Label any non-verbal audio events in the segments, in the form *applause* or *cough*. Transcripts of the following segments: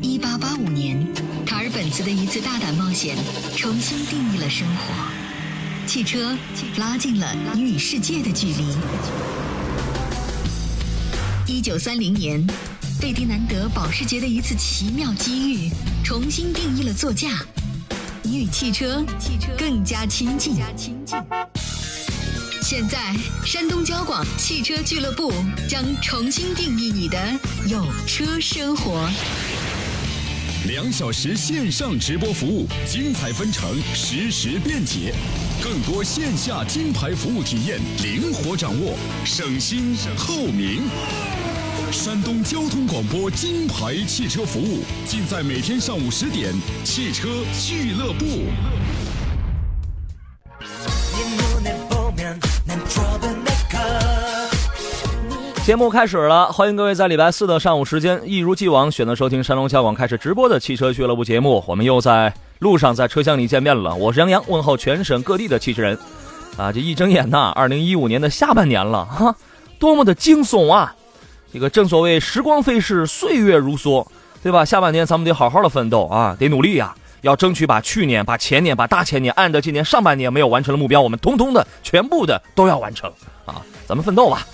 一八八五年，卡尔本茨的一次大胆冒险，重新定义了生活。汽车拉近了你与世界的距离。一九三零年，费迪南德保时捷的一次奇妙机遇，重新定义了座驾，你与汽车更加亲近。现在，山东交广汽车俱乐部将重新定义你的有车生活。两小时线上直播服务，精彩纷呈，实时便捷，更多线下金牌服务体验，灵活掌握，省心透明。山东交通广播金牌汽车服务，尽在每天上午十点，汽车俱乐部。节目开始了，欢迎各位在礼拜四的上午时间，一如既往选择收听山东交广开始直播的汽车俱乐部节目。我们又在路上，在车厢里见面了。我是杨洋，问候全省各地的汽车人。啊，这一睁眼呐，二零一五年的下半年了哈，多么的惊悚啊！这个正所谓时光飞逝，岁月如梭，对吧？下半年咱们得好好的奋斗啊，得努力呀，要争取把去年、把前年、把大前年按照今年上半年没有完成的目标，我们通通的、全部的都要完成啊！咱们奋斗吧。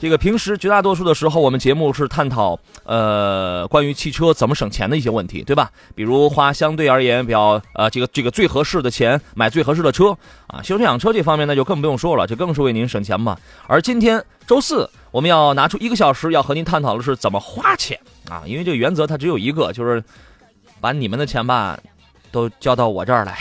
这个平时绝大多数的时候，我们节目是探讨呃关于汽车怎么省钱的一些问题，对吧？比如花相对而言比较呃这个这个最合适的钱买最合适的车啊，修车养车这方面呢就更不用说了，这更是为您省钱嘛。而今天周四，我们要拿出一个小时要和您探讨的是怎么花钱啊，因为这个原则它只有一个，就是把你们的钱吧都交到我这儿来，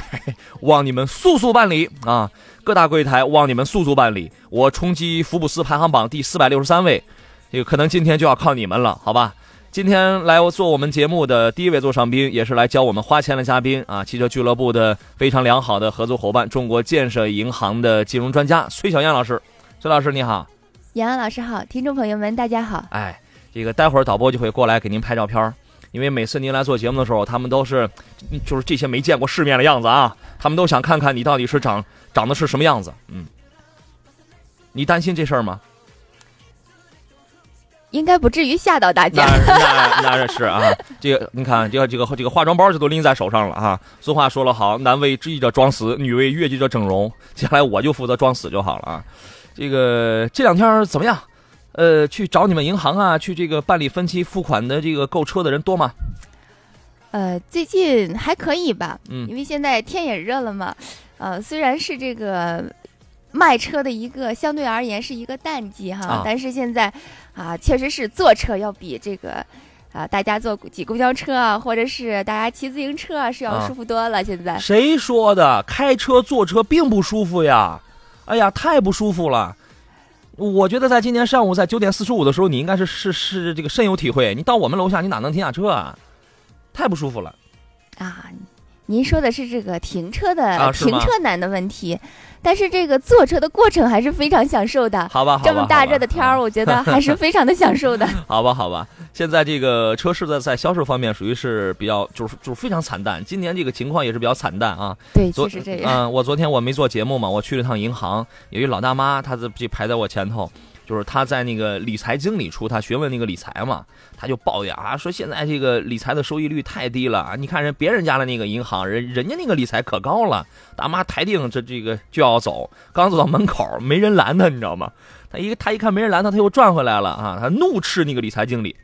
望你们速速办理啊。各大柜台望你们速速办理，我冲击福布斯排行榜第四百六十三位，这个可能今天就要靠你们了，好吧？今天来做我们节目的第一位座上宾，也是来教我们花钱的嘉宾啊，汽车俱乐部的非常良好的合作伙伴，中国建设银行的金融专家崔小燕老师。崔老师你好，杨老师好，听众朋友们大家好。哎，这个待会儿导播就会过来给您拍照片，因为每次您来做节目的时候，他们都是就是这些没见过世面的样子啊，他们都想看看你到底是长。长得是什么样子？嗯，你担心这事儿吗？应该不至于吓到大家。那那那是啊，*laughs* 这个你看，这个这个这个化妆包就都拎在手上了啊。俗话说了好，男为知己者装死，女为悦己者整容。接下来我就负责装死就好了啊。这个这两天怎么样？呃，去找你们银行啊，去这个办理分期付款的这个购车的人多吗？呃，最近还可以吧。嗯，因为现在天也热了嘛。呃，虽然是这个卖车的一个相对而言是一个淡季哈，但是现在啊，确实是坐车要比这个啊，大家坐挤公交车啊，或者是大家骑自行车啊，是要舒服多了。现在谁说的？开车坐车并不舒服呀！哎呀，太不舒服了。我觉得在今天上午在九点四十五的时候，你应该是是是这个深有体会。你到我们楼下，你哪能停下车啊？太不舒服了啊！您说的是这个停车的停车难的问题，但是这个坐车的过程还是非常享受的。好吧，好吧这么大热的天儿，我觉得还是非常的享受的。*laughs* 好吧，好吧，现在这个车市的在销售方面属于是比较就是就是非常惨淡，今年这个情况也是比较惨淡啊。对，就是这样。嗯，我昨天我没做节目嘛，我去了趟银行，有一老大妈，她这排在我前头。就是他在那个理财经理处，他询问那个理财嘛，他就抱怨啊，说现在这个理财的收益率太低了你看人别人家的那个银行，人人家那个理财可高了。大妈抬腚这这个就要走，刚走到门口没人拦他，你知道吗？他一他一看没人拦他，他又转回来了啊！他怒斥那个理财经理，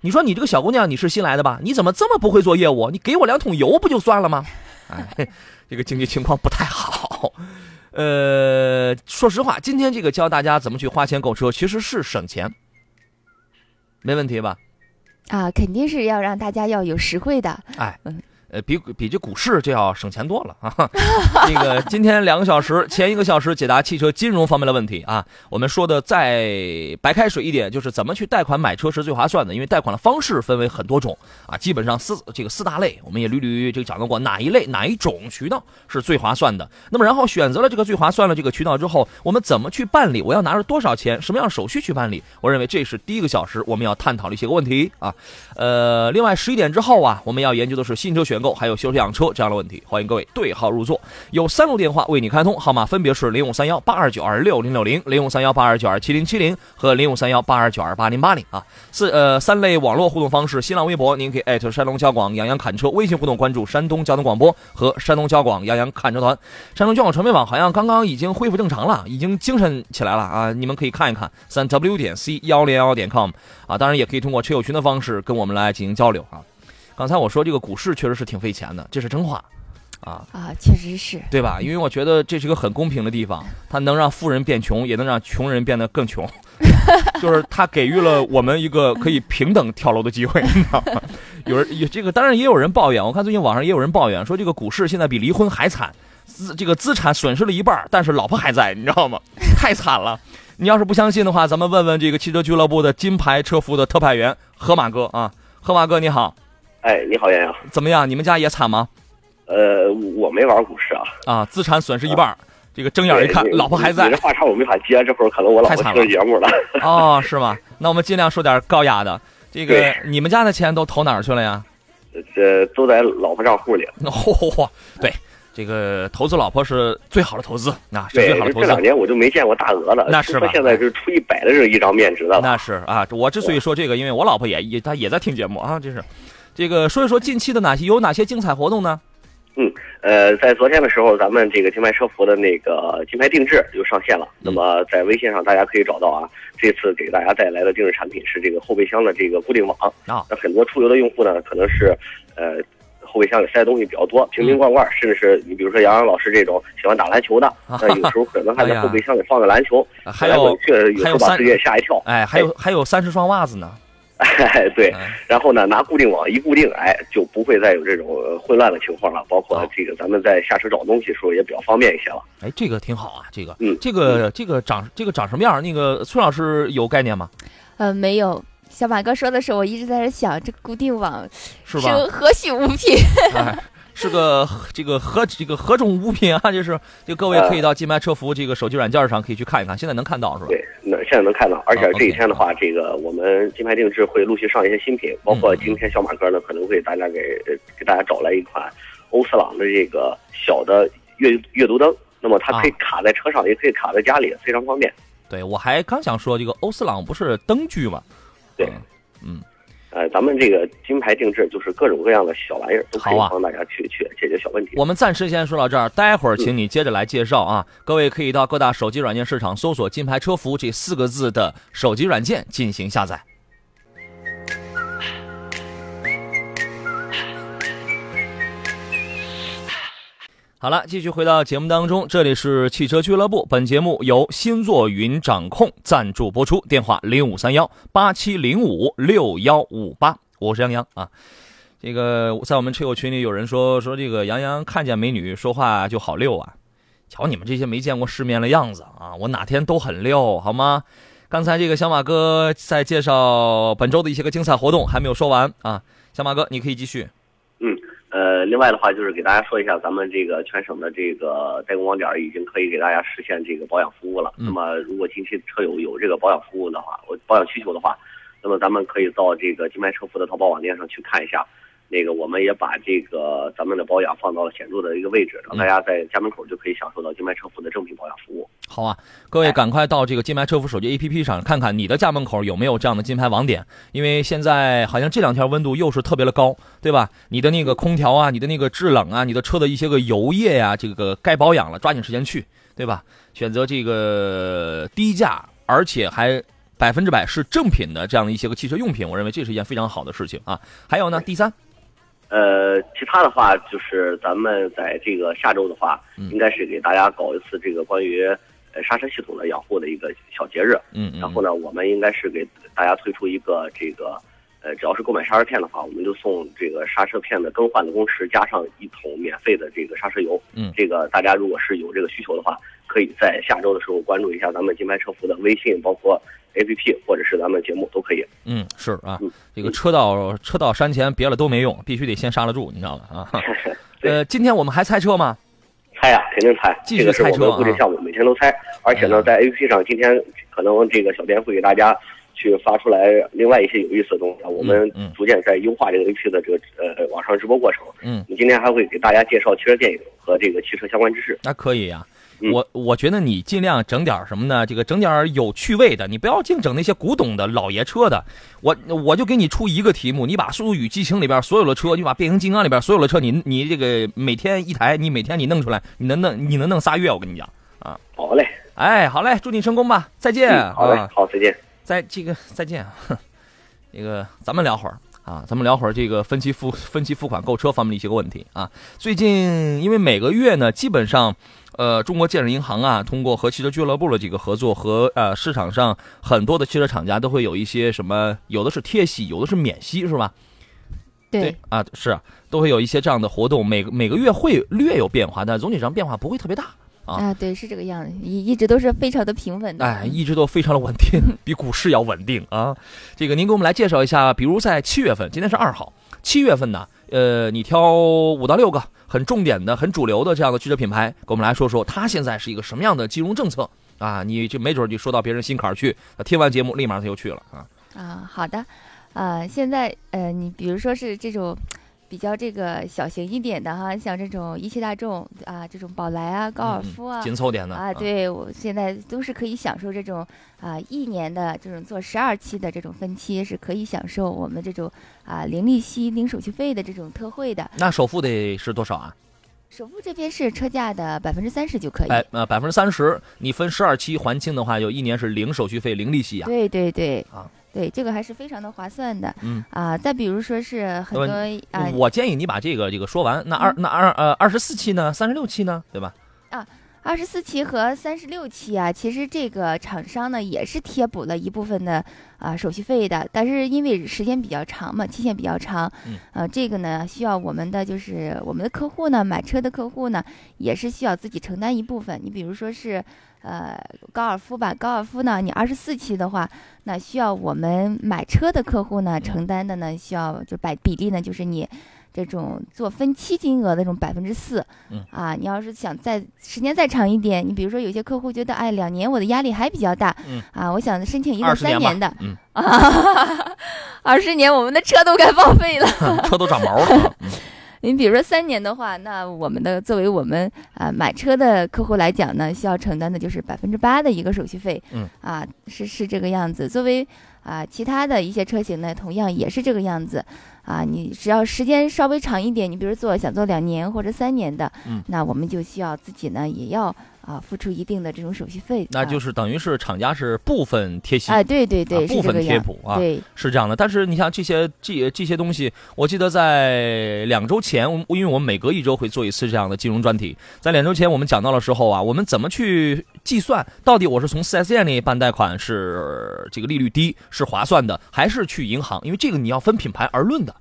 你说你这个小姑娘你是新来的吧？你怎么这么不会做业务？你给我两桶油不就算了吗？哎，*laughs* 这个经济情况不太好。呃，说实话，今天这个教大家怎么去花钱购车，其实是省钱，没问题吧？啊，肯定是要让大家要有实惠的。哎，嗯。呃，比比这股市就要省钱多了啊！*laughs* 那个今天两个小时，前一个小时解答汽车金融方面的问题啊。我们说的再白开水一点，就是怎么去贷款买车是最划算的。因为贷款的方式分为很多种啊，基本上四这个四大类，我们也屡屡这个讲到过哪一类哪一种渠道是最划算的。那么然后选择了这个最划算的这个渠道之后，我们怎么去办理？我要拿着多少钱？什么样手续去办理？我认为这是第一个小时我们要探讨的一些个问题啊。呃，另外十一点之后啊，我们要研究的是新车选。选购还有修车养车这样的问题，欢迎各位对号入座。有三路电话为你开通，号码分别是零五三幺八二九二六零六零、零五三幺八二九二七零七零和零五三幺八二九二八零八零啊。四呃三类网络互动方式，新浪微博您可以艾特山东交广杨洋侃车，微信互动关注山东交通广播和山东交广杨洋侃车团。山东交广传媒网好像刚刚已经恢复正常了，已经精神起来了啊！你们可以看一看三 w 点 c 幺零幺点 com 啊，当然也可以通过车友群的方式跟我们来进行交流啊。刚才我说这个股市确实是挺费钱的，这是真话，啊啊，确实是对吧？因为我觉得这是个很公平的地方，它能让富人变穷，也能让穷人变得更穷，*laughs* 就是它给予了我们一个可以平等跳楼的机会，你知道吗？有人有这个，当然也有人抱怨，我看最近网上也有人抱怨说这个股市现在比离婚还惨，资这个资产损失了一半，但是老婆还在，你知道吗？太惨了！你要是不相信的话，咱们问问这个汽车俱乐部的金牌车服的特派员河马哥啊，河马哥你好。哎，你好，杨洋，怎么样？你们家也惨吗？呃，我没玩股市啊。啊，资产损失一半，这个睁眼一看，老婆还在。你这话茬我没法接，这会儿可能我老婆听节目了。哦，是吗？那我们尽量说点高雅的。这个，你们家的钱都投哪儿去了呀？这都在老婆账户里。嚯嚯，对，这个投资老婆是最好的投资那，是最好的投资。这两年我就没见过大额了，那是吧？现在是出一百的这一张面值的。那是啊，我之所以说这个，因为我老婆也也她也在听节目啊，这是。这个说一说近期的哪些有哪些精彩活动呢？嗯，呃，在昨天的时候，咱们这个金牌车服的那个金牌定制就上线了。那么在微信上大家可以找到啊。这次给大家带来的定制产品是这个后备箱的这个固定网啊。那很多出游的用户呢，可能是呃后备箱里塞的东西比较多，瓶瓶罐罐，甚至是你比如说杨洋老师这种喜欢打篮球的，那有时候可能还在 *laughs* 后备箱里放个篮球，还有有时候把自己也吓一跳。哎，还有还有三十双袜子呢。*laughs* 哎，对，然后呢，拿固定网一固定，哎，就不会再有这种混乱的情况了。包括这个，咱们在下车找东西的时候也比较方便一些了。哎，这个挺好啊，这个，嗯，这个这个长这个长什么样？那个崔老师有概念吗？呃，没有。小马哥说的时候，我一直在这想，这固定网是吧？何许物品？*laughs* 是个这个何这个何种物品啊？就是 *laughs* 就各位可以到金牌车服这个手机软件上可以去看一看，现在能看到是吧？对，那现在能看到，而且这几天的话，这个我们金牌定制会陆续上一些新品，包括今天小马哥呢可能会大家给给大家找来一款欧司朗的这个小的阅阅读灯，那么它可以卡在车上，也可以卡在家里，非常方便。对，我还刚想说这个欧司朗不是灯具吗？对，嗯。呃，咱们这个金牌定制就是各种各样的小玩意儿，都可以帮大家去去解决小问题。我们暂时先说到这儿，待会儿请你接着来介绍啊。各位可以到各大手机软件市场搜索“金牌车服”这四个字的手机软件进行下载。好了，继续回到节目当中，这里是汽车俱乐部。本节目由星座云掌控赞助播出，电话零五三幺八七零五六幺五八，我是杨洋啊。这个在我们车友群里有人说说这个杨洋看见美女说话就好溜啊，瞧你们这些没见过世面的样子啊，我哪天都很溜好吗？刚才这个小马哥在介绍本周的一些个精彩活动还没有说完啊，小马哥你可以继续。嗯。呃，另外的话就是给大家说一下，咱们这个全省的这个代工网点已经可以给大家实现这个保养服务了。那么，如果近期车友有这个保养服务的话，我保养需求的话，那么咱们可以到这个金牌车服的淘宝网店上去看一下。那个，我们也把这个咱们的保养放到了显著的一个位置，让大家在家门口就可以享受到金牌车服的正品保养服务。好啊，各位赶快到这个金牌车服手机 APP 上看看你的家门口有没有这样的金牌网点，因为现在好像这两天温度又是特别的高，对吧？你的那个空调啊，你的那个制冷啊，你的车的一些个油液呀，这个该保养了，抓紧时间去，对吧？选择这个低价而且还百分之百是正品的这样的一些个汽车用品，我认为这是一件非常好的事情啊。还有呢，第三。呃，其他的话就是咱们在这个下周的话，应该是给大家搞一次这个关于呃刹车系统的养护的一个小节日。嗯然后呢，我们应该是给大家推出一个这个呃，只要是购买刹车片的话，我们就送这个刹车片的更换的工时，加上一桶免费的这个刹车油。嗯。这个大家如果是有这个需求的话，可以在下周的时候关注一下咱们金牌车服的微信，包括。A P P 或者是咱们节目都可以。嗯，是啊，这个车到车到山前别了都没用，必须得先刹得住，你知道吗？啊，*laughs* 呃，今天我们还猜车吗？猜呀，肯定猜。继续猜车啊！固定项目每天都猜，而且呢，在 A P P 上，今天可能这个小编会给大家去发出来另外一些有意思的东西。我们逐渐在优化这个 A P 的这个呃网上直播过程。嗯，你今天还会给大家介绍汽车电影和这个汽车相关知识。那可以呀，我我觉得你尽量整点什么呢？这个整点有趣味的，你不要净整那些古董的老爷车的。我我就给你出一个题目，你把《速度与激情》里边所有的车，你把《变形金刚》里边所有的车，你你这个每天一台，你每天你弄出来，你能弄你能弄仨月，我跟你讲啊。好嘞，哎，好嘞，祝你成功吧，再见。好嘞，好，再见。再这个再见啊，*laughs* 那个咱们聊会儿啊，咱们聊会儿这个分期付 *laughs* 分期付款购车方面的一些个问题啊。最近因为每个月呢，基本上，呃，中国建设银行啊，通过和汽车俱乐部的这个合作和呃市场上很多的汽车厂家都会有一些什么，有的是贴息，有的是免息，是吧？对啊，是都会有一些这样的活动，每个每个月会略有变化，但总体上变化不会特别大。啊，对，是这个样子，一一直都是非常的平稳的，哎，一直都非常的稳定，*laughs* 比股市要稳定啊。这个您给我们来介绍一下，比如在七月份，今天是二号，七月份呢，呃，你挑五到六个很重点的、很主流的这样的汽车品牌，给我们来说说，它现在是一个什么样的金融政策啊？你就没准就说到别人心坎儿去，听完节目立马他就去了啊。啊，好的，呃，现在呃，你比如说是这种。比较这个小型一点的哈，像这种一汽大众啊，这种宝来啊、高尔夫啊，紧凑点的啊，对我现在都是可以享受这种啊一年的这种做十二期的这种分期，是可以享受我们这种啊零利息、零手续费的这种特惠的。那首付得是多少啊？首付这边是车价的百分之三十就可以。百呃百分之三十，你分十二期还清的话，有一年是零手续费、零利息啊。对对对啊。对，这个还是非常的划算的。嗯啊，再比如说是很多啊，我建议你把这个这个说完。那二那二呃二十四期呢，三十六期呢，对吧？啊，二十四期和三十六期啊，其实这个厂商呢也是贴补了一部分的啊手续费的，但是因为时间比较长嘛，期限比较长，嗯，呃，这个呢需要我们的就是我们的客户呢买车的客户呢也是需要自己承担一部分。你比如说是。呃，高尔夫吧，高尔夫呢，你二十四期的话，那需要我们买车的客户呢承担的呢，需要就百比例呢，就是你这种做分期金额的这种百分之四。嗯啊，你要是想再时间再长一点，你比如说有些客户觉得，哎，两年我的压力还比较大。嗯啊，我想申请一个三年的。嗯啊，*laughs* 二十年我们的车都该报废了，*laughs* 车都长毛了。*laughs* 你比如说三年的话，那我们的作为我们啊买车的客户来讲呢，需要承担的就是百分之八的一个手续费。嗯，啊，是是这个样子。作为啊其他的一些车型呢，同样也是这个样子。啊，你只要时间稍微长一点，你比如做想做两年或者三年的，嗯，那我们就需要自己呢也要。啊，付出一定的这种手续费，那就是等于是厂家是部分贴息，哎，对对对，部分贴补啊，对，是这样的。但是你像这些这这些东西，我记得在两周前，因为我们每隔一周会做一次这样的金融专题，在两周前我们讲到的时候啊，我们怎么去计算到底我是从 4S 店里办贷款是这个利率低是划算的，还是去银行？因为这个你要分品牌而论的。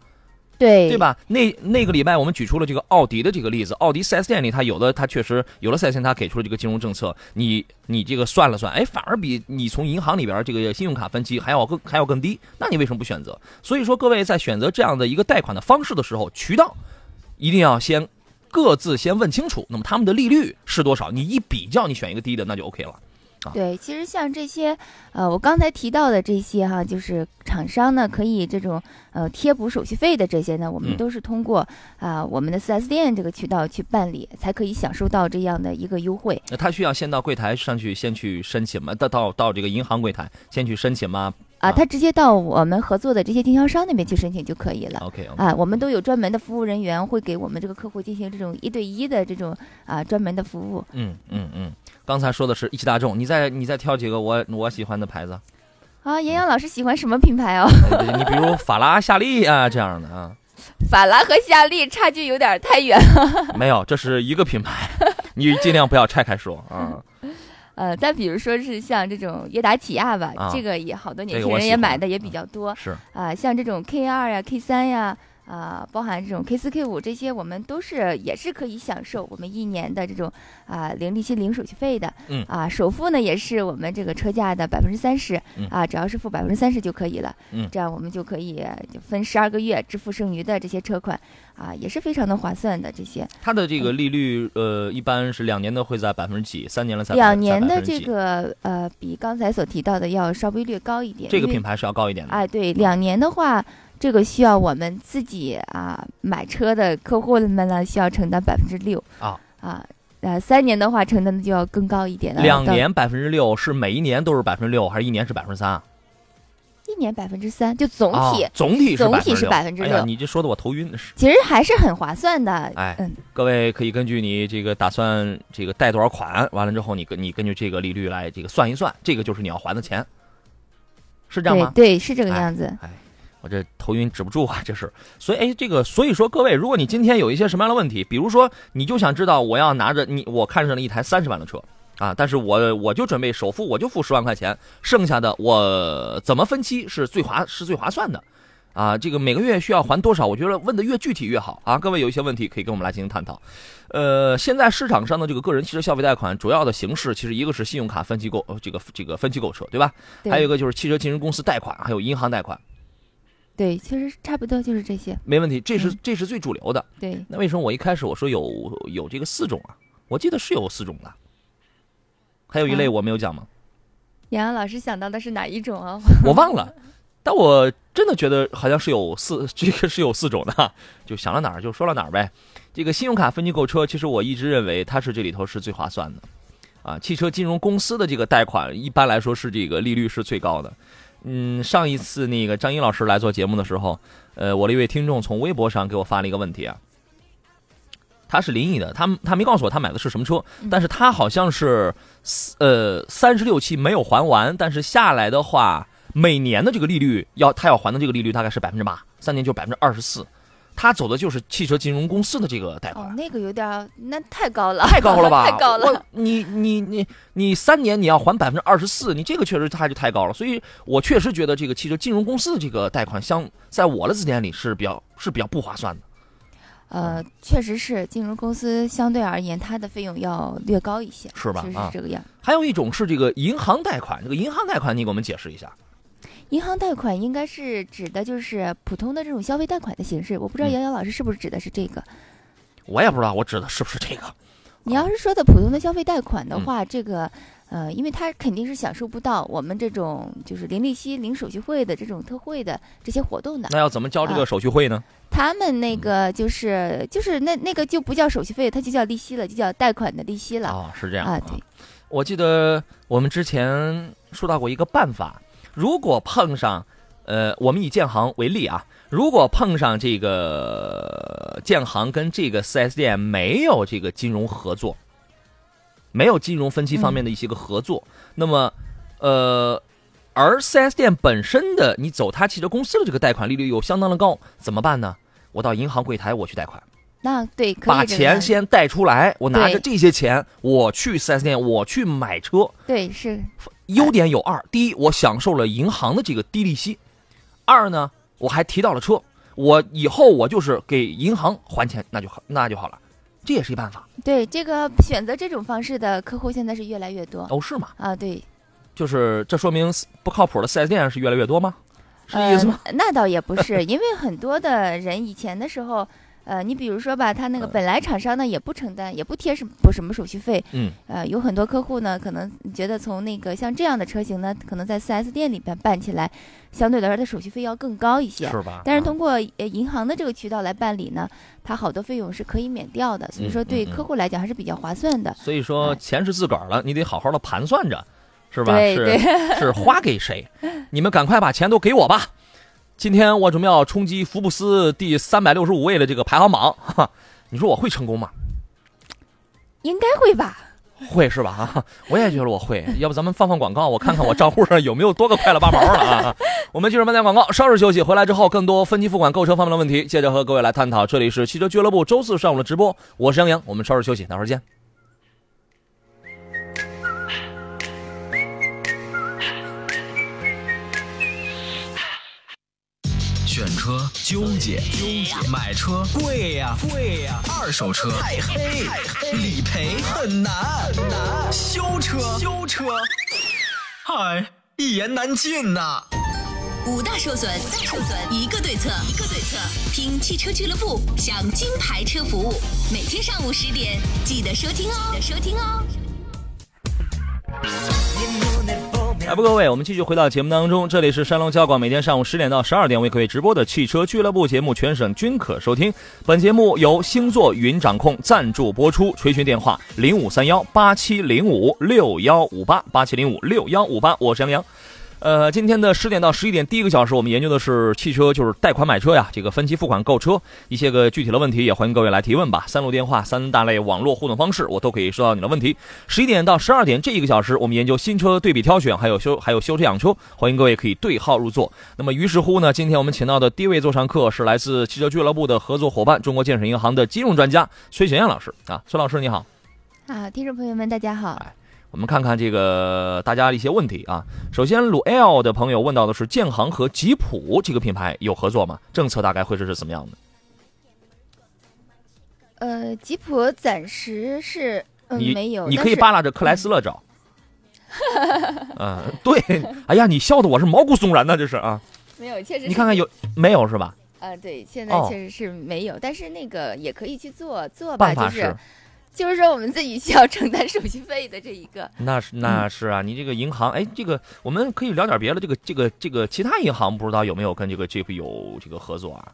对对吧？那那个礼拜我们举出了这个奥迪的这个例子，奥迪四 S 店里它有的它确实有了四 S 店，它给出了这个金融政策，你你这个算了算，哎，反而比你从银行里边这个信用卡分期还要更还要更低，那你为什么不选择？所以说各位在选择这样的一个贷款的方式的时候，渠道一定要先各自先问清楚，那么他们的利率是多少？你一比较，你选一个低的，那就 OK 了。对，其实像这些，呃，我刚才提到的这些哈，就是厂商呢可以这种呃贴补手续费的这些呢，我们都是通过啊我们的 4S 店这个渠道去办理，才可以享受到这样的一个优惠。那他需要先到柜台上去先去申请吗？到到到这个银行柜台先去申请吗？啊，他直接到我们合作的这些经销商那边去申请就可以了。OK，啊，我们都有专门的服务人员会给我们这个客户进行这种一对一的这种啊专门的服务。嗯嗯嗯。刚才说的是一汽大众，你再你再挑几个我我喜欢的牌子。啊，杨洋老师喜欢什么品牌哦？你比如法拉、夏利啊这样的啊。法拉和夏利差距有点太远了。*laughs* 没有，这是一个品牌，你尽量不要拆开说啊。*laughs* 呃，再比如说是像这种悦达起亚吧，这个也好多年轻人也买的也比较多。是啊，像这种 K 二呀、K 三呀。啊，包含这种 K 四 K 五这些，我们都是也是可以享受我们一年的这种啊零利息零手续费的。嗯啊，首付呢也是我们这个车价的百分之三十啊，只要是付百分之三十就可以了。嗯，这样我们就可以就分十二个月支付剩余的这些车款啊，也是非常的划算的。这些它的这个利率呃，一般是两年的会在百分之几，三年了才两年的这个呃，比刚才所提到的要稍微略高一点。这个品牌是要高一点的。哎，对，两年的话。这个需要我们自己啊买车的客户们呢，需要承担百分之六啊啊，呃，三年的话承担的就要更高一点了。两年百分之六是每一年都是百分之六，还是一年是百分之三啊？一年百分之三，就总体总体总体是百分之六。你这说的我头晕。其实还是很划算的。哎，嗯，各位可以根据你这个打算这个贷多少款，完了之后你根你根据这个利率来这个算一算，这个就是你要还的钱，是这样吗？对，是这个样子。哎。我这头晕止不住啊，这是，所以哎，这个所以说各位，如果你今天有一些什么样的问题，比如说你就想知道我要拿着你我看上了一台三十万的车啊，但是我我就准备首付我就付十万块钱，剩下的我怎么分期是最划是最划算的啊？这个每个月需要还多少？我觉得问的越具体越好啊。各位有一些问题可以跟我们来进行探讨。呃，现在市场上的这个个人汽车消费贷款主要的形式，其实一个是信用卡分期购这个这个分期购车，对吧？还有一个就是汽车金融公司贷款，还有银行贷款。对，其实差不多就是这些，没问题，这是这是最主流的。对，那为什么我一开始我说有有这个四种啊？我记得是有四种的，还有一类我没有讲吗？杨洋老师想到的是哪一种啊？*laughs* 我忘了，但我真的觉得好像是有四，*laughs* 这个是有四种的，就想到哪儿就说到哪儿呗。这个信用卡分期购车，其实我一直认为它是这里头是最划算的，啊，汽车金融公司的这个贷款一般来说是这个利率是最高的。嗯，上一次那个张英老师来做节目的时候，呃，我的一位听众从微博上给我发了一个问题啊，他是临沂的，他他没告诉我他买的是什么车，但是他好像是呃三十六期没有还完，但是下来的话，每年的这个利率要他要还的这个利率大概是百分之八，三年就百分之二十四。他走的就是汽车金融公司的这个贷款，哦，那个有点那太高了，太高了吧？*laughs* 太高了！你你你你三年你要还百分之二十四，你这个确实它就太高了。所以我确实觉得这个汽车金融公司的这个贷款，相在我的字典里是比较是比较不划算的。呃，确实是金融公司相对而言，它的费用要略高一些，是吧？是这个样。还有一种是这个银行贷款，这个银行贷款你给我们解释一下。银行贷款应该是指的就是普通的这种消费贷款的形式，我不知道杨洋老师是不是指的是这个。我也不知道我指的是不是这个。你要是说的普通的消费贷款的话，这个呃，因为他肯定是享受不到我们这种就是零利息、零手续费的这种特惠的这些活动的。那要怎么交这个手续费呢？他们那个就是就是那那个就不叫手续费，它就叫利息了，就叫贷款的利息了。哦，是这样啊。对，我记得我们之前说到过一个办法。如果碰上，呃，我们以建行为例啊，如果碰上这个建行跟这个 4S 店没有这个金融合作，没有金融分期方面的一些个合作，那么，呃，而 4S 店本身的你走他汽车公司的这个贷款利率又相当的高，怎么办呢？我到银行柜台我去贷款，那对，把钱先贷出来，我拿着这些钱我去 4S 店我去买车，对，是。优点有二：第一，我享受了银行的这个低利息；二呢，我还提到了车，我以后我就是给银行还钱，那就好，那就好了，这也是一办法。对，这个选择这种方式的客户现在是越来越多。哦，是吗？啊，对，就是这说明不靠谱的四 S 店是越来越多吗？是这意思吗？那倒也不是，因为很多的人以前的时候。呃，你比如说吧，他那个本来厂商呢也不承担，也不贴什不什么手续费。嗯。呃，有很多客户呢，可能觉得从那个像这样的车型呢，可能在 4S 店里边办起来，相对来说的手续费要更高一些。是吧？但是通过银行的这个渠道来办理呢，它好多费用是可以免掉的，所以说对客户来讲还是比较划算的。所以说钱是自个儿了，你得好好的盘算着，是吧？是是花给谁？你们赶快把钱都给我吧。今天我准备要冲击福布斯第三百六十五位的这个排行榜，*laughs* 你说我会成功吗？应该会吧，会是吧？啊，*laughs* 我也觉得我会。要不咱们放放广告，我看看我账户上有没有多个快乐八毛了 *laughs* 啊？我们进入半点广告，稍事休息，回来之后更多分期付款购车方面的问题，接着和各位来探讨。这里是汽车俱乐部周四上午的直播，我是杨洋，我们稍事休息，待会儿见。纠结，纠结；买车贵呀，贵呀；二手车太黑，太黑；理赔很难，很难；修车，修车，嗨，一言难尽呐。五大受损，大受损，一个对策，一个对策。听汽车俱乐部，享金牌车服务。每天上午十点，记得收听哦，记得收听哦。来不，各位，我们继续回到节目当中。这里是山东交广每天上午十点到十二点为各位直播的汽车俱乐部节目，全省均可收听。本节目由星座云掌控赞助播出，垂询电话零五三幺八七零五六幺五八八七零五六幺五八，我是杨洋。呃，今天的十点到十一点第一个小时，我们研究的是汽车，就是贷款买车呀，这个分期付款购车一些个具体的问题，也欢迎各位来提问吧。三路电话、三大类网络互动方式，我都可以收到你的问题。十一点到十二点这一个小时，我们研究新车对比挑选，还有修还有修车养车，欢迎各位可以对号入座。那么于是乎呢，今天我们请到的第一位座上客是来自汽车俱乐部的合作伙伴，中国建设银行的金融专家崔雪艳老师啊，崔老师你好。啊，听众朋友们大家好。我们看看这个大家的一些问题啊。首先，鲁 L 的朋友问到的是建行和吉普这个品牌有合作吗？政策大概会是是怎么样的？呃，吉普暂时是嗯没有，你可以扒拉着克莱斯勒找。*laughs* 嗯，对。哎呀，你笑的我是毛骨悚然的，这是啊。没有，确实。你看看有没有是吧？啊，对，现在确实是没有，但是那个也可以去做做吧，就是。就是说，我们自己需要承担手续费的这一个，那是那是啊，你这个银行，哎，这个我们可以聊点别的，这个这个这个其他银行不知道有没有跟这个 Jeep 有这个合作啊？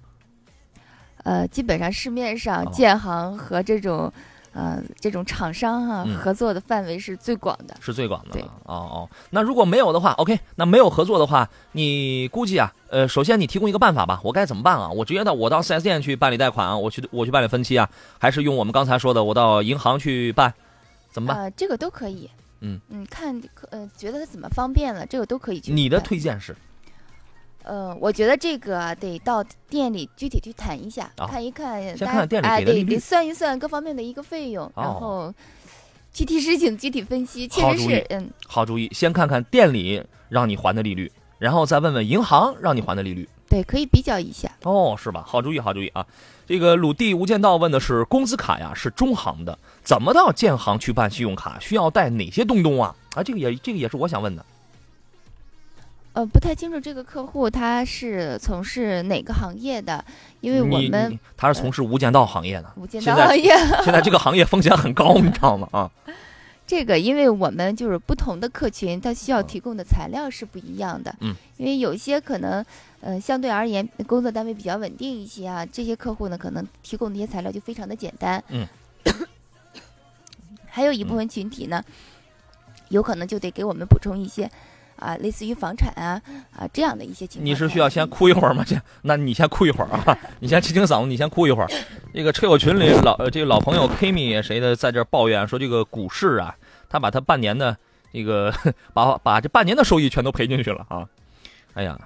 呃，基本上市面上建行和这种。呃，这种厂商哈合作的范围是最广的，是最广的。对，哦哦，那如果没有的话，OK，那没有合作的话，你估计啊，呃，首先你提供一个办法吧，我该怎么办啊？我直接到我到 4S 店去办理贷款啊，我去我去办理分期啊，还是用我们刚才说的，我到银行去办，怎么办？呃，这个都可以。嗯嗯，看呃，觉得它怎么方便了，这个都可以去。你的推荐是？呃，我觉得这个得到店里具体去谈一下，看一看，先看店里哎，得得算一算各方面的一个费用，然后具体事情具体分析。确实是，嗯，好主意，先看看店里让你还的利率，然后再问问银行让你还的利率。对，可以比较一下。哦，是吧？好主意，好主意啊！这个鲁地无间道问的是工资卡呀，是中行的，怎么到建行去办信用卡？需要带哪些东东啊？啊，这个也这个也是我想问的。呃，不太清楚这个客户他是从事哪个行业的，因为我们他是从事无间道行业的。无间道行业，现在这个行业风险很高，你知道吗？啊，*laughs* 这个因为我们就是不同的客群，他需要提供的材料是不一样的。嗯，因为有些可能，呃，相对而言工作单位比较稳定一些啊，这些客户呢可能提供的一些材料就非常的简单。嗯，*coughs* 还有一部分群体呢，有可能就得给我们补充一些。啊，类似于房产啊啊这样的一些情况，你是需要先哭一会儿吗？先，那你先哭一会儿啊，你先清清嗓子，你先哭一会儿。这个车友群里老这个老朋友 Kimi 谁的在这抱怨说这个股市啊，他把他半年的这个把把这半年的收益全都赔进去了啊！哎呀，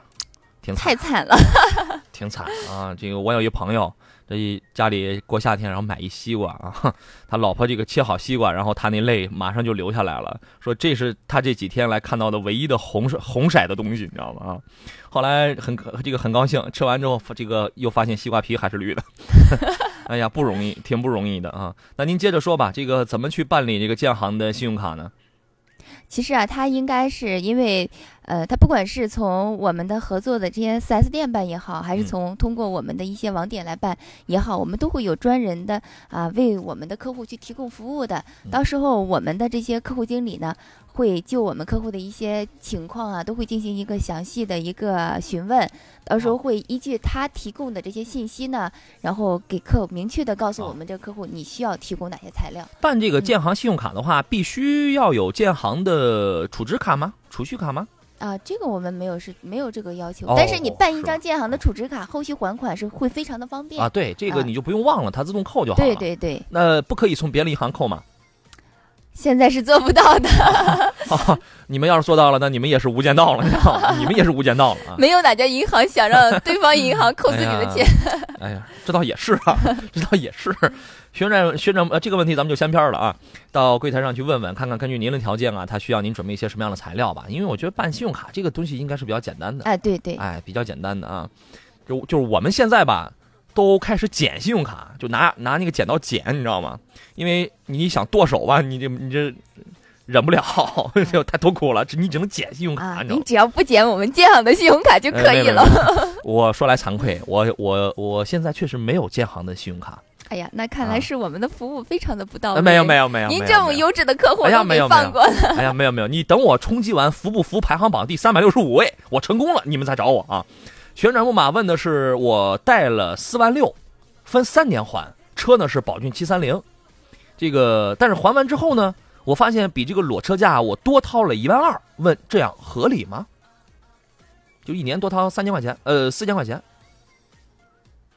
挺太惨了，*laughs* 挺惨啊！这个我有一朋友。这家里过夏天，然后买一西瓜啊，*laughs* 他老婆这个切好西瓜，然后他那泪马上就流下来了，说这是他这几天来看到的唯一的红色红色的东西，你知道吗？啊，后来很这个很高兴，吃完之后这个又发现西瓜皮还是绿的，*laughs* 哎呀，不容易，挺不容易的啊。那您接着说吧，这个怎么去办理这个建行的信用卡呢？其实啊，他应该是因为。呃，他不管是从我们的合作的这些 4S 店办也好，还是从通过我们的一些网点来办也好，我们都会有专人的啊，为我们的客户去提供服务的。到时候我们的这些客户经理呢，会就我们客户的一些情况啊，都会进行一个详细的一个询问。到时候会依据他提供的这些信息呢，然后给客明确的告诉我们这个客户你需要提供哪些材料。办这个建行信用卡的话，必须要有建行的储值卡吗？储蓄卡吗？啊，这个我们没有是没有这个要求，但是你办一张建行的储值卡，后续还款是会非常的方便啊。对，这个你就不用忘了，它自动扣就好了。对对对。那不可以从别的银行扣吗？现在是做不到的。*laughs* 你们要是做到了，那你们也是无间道了，你知道吗？*laughs* 你们也是无间道了啊！没有哪家银行想让对方银行扣自己的钱。哎呀，这倒也是啊，*laughs* 这倒也是。宣传宣传呃，这个问题咱们就先篇了啊，到柜台上去问问，看看根据您的条件啊，他需要您准备一些什么样的材料吧？因为我觉得办信用卡这个东西应该是比较简单的。哎，对对，哎，比较简单的啊。就就是我们现在吧，都开始剪信用卡，就拿拿那个剪刀剪，你知道吗？因为你想剁手吧，你这你这忍不了，*laughs* 就太痛苦了，只你只能剪信用卡，你你只要不剪我们建行的信用卡就可以了。我说来惭愧，我我我现在确实没有建行的信用卡。哎呀，那看来是我们的服务非常的不到位。没有没有没有，您这么优质的客户都没放过了。哎呀，没有没有，你等我冲击完服不服排行榜第三百六十五位，我成功了，你们再找我啊。旋转木马问的是我贷了四万六，分三年还，车呢是宝骏七三零，这个但是还完之后呢，我发现比这个裸车价我多掏了一万二，问这样合理吗？就一年多掏三千块钱，呃四千块钱。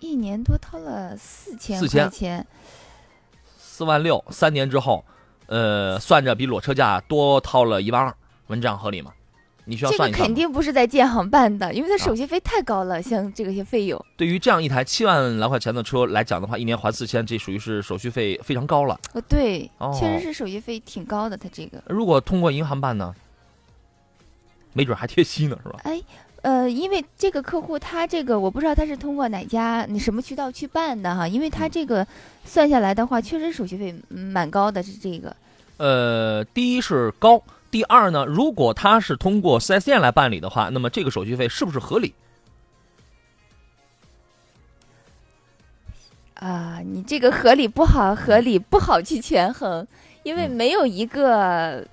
一年多掏了四千块钱，四万六，三年之后，呃，算着比裸车价多掏了一万二，问这样合理吗？你需要算一算。这个肯定不是在建行办的，因为它手续费太高了，像这个些费用。对于这样一台七万来块钱的车来讲的话，一年还四千，这属于是手续费非常高了。呃，对，确实是手续费挺高的。它这个如果通过银行办呢，没准还贴息呢，是吧？哎。呃，因为这个客户他这个我不知道他是通过哪家你什么渠道去办的哈，因为他这个算下来的话，确实手续费蛮高的，是这个。呃，第一是高，第二呢，如果他是通过四 S 店来办理的话，那么这个手续费是不是合理？啊，你这个合理不好，合理不好去权衡，因为没有一个。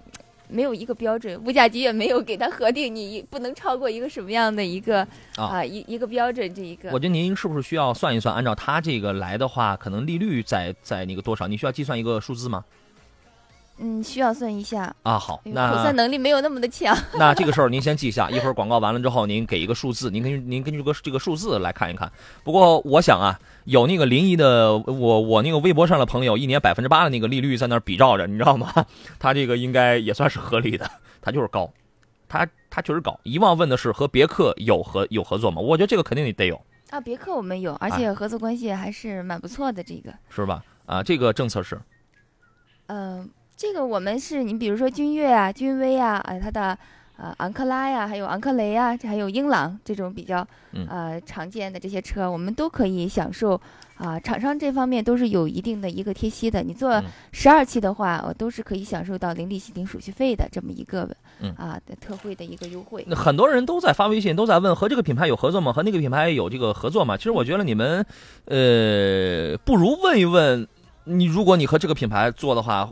没有一个标准，物价局也没有给他核定，你不能超过一个什么样的一个啊一一个标准这一个。我觉得您是不是需要算一算，按照他这个来的话，可能利率在在那个多少？你需要计算一个数字吗？嗯，需要算一下啊。好，那算能力没有那么的强。*laughs* 那这个事儿您先记一下，一会儿广告完了之后，您给一个数字，您根据您根据这个这个数字来看一看。不过我想啊，有那个临沂的我我那个微博上的朋友，一年百分之八的那个利率在那儿比照着，你知道吗？*laughs* 他这个应该也算是合理的，他就是高，他他确实高。遗忘问的是和别克有合有合作吗？我觉得这个肯定得有啊。别克我们有，而且合作关系还是蛮不错的，这个是吧？啊，这个政策是，嗯。这个我们是你比如说君越啊、君威啊，啊，它的呃昂克拉呀，还有昂克雷啊，这还有英朗这种比较呃常见的这些车，我们都可以享受啊。厂商这方面都是有一定的一个贴息的。你做十二期的话，我都是可以享受到零利息、零手续费的这么一个啊的特惠的一个优惠。那很多人都在发微信，都在问和这个品牌有合作吗？和那个品牌有这个合作吗？其实我觉得你们呃不如问一问你，如果你和这个品牌做的话。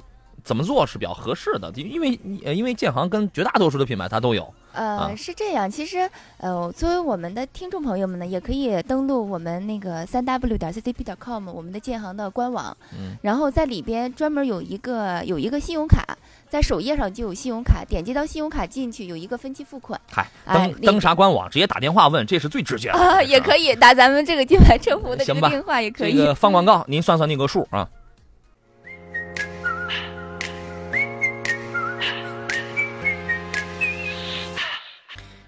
怎么做是比较合适的？因为因为建行跟绝大多数的品牌它都有。呃，是这样，其实呃，作为我们的听众朋友们呢，也可以登录我们那个三 w 点 ccp 点 com 我们的建行的官网，嗯，然后在里边专门有一个有一个信用卡，在首页上就有信用卡，点击到信用卡进去有一个分期付款。嗨，登登啥官网？直接打电话问，这是最直接的。啊，也可以打咱们这个金牌车服的这个电话也可以。这个放广告，您算算那个数啊。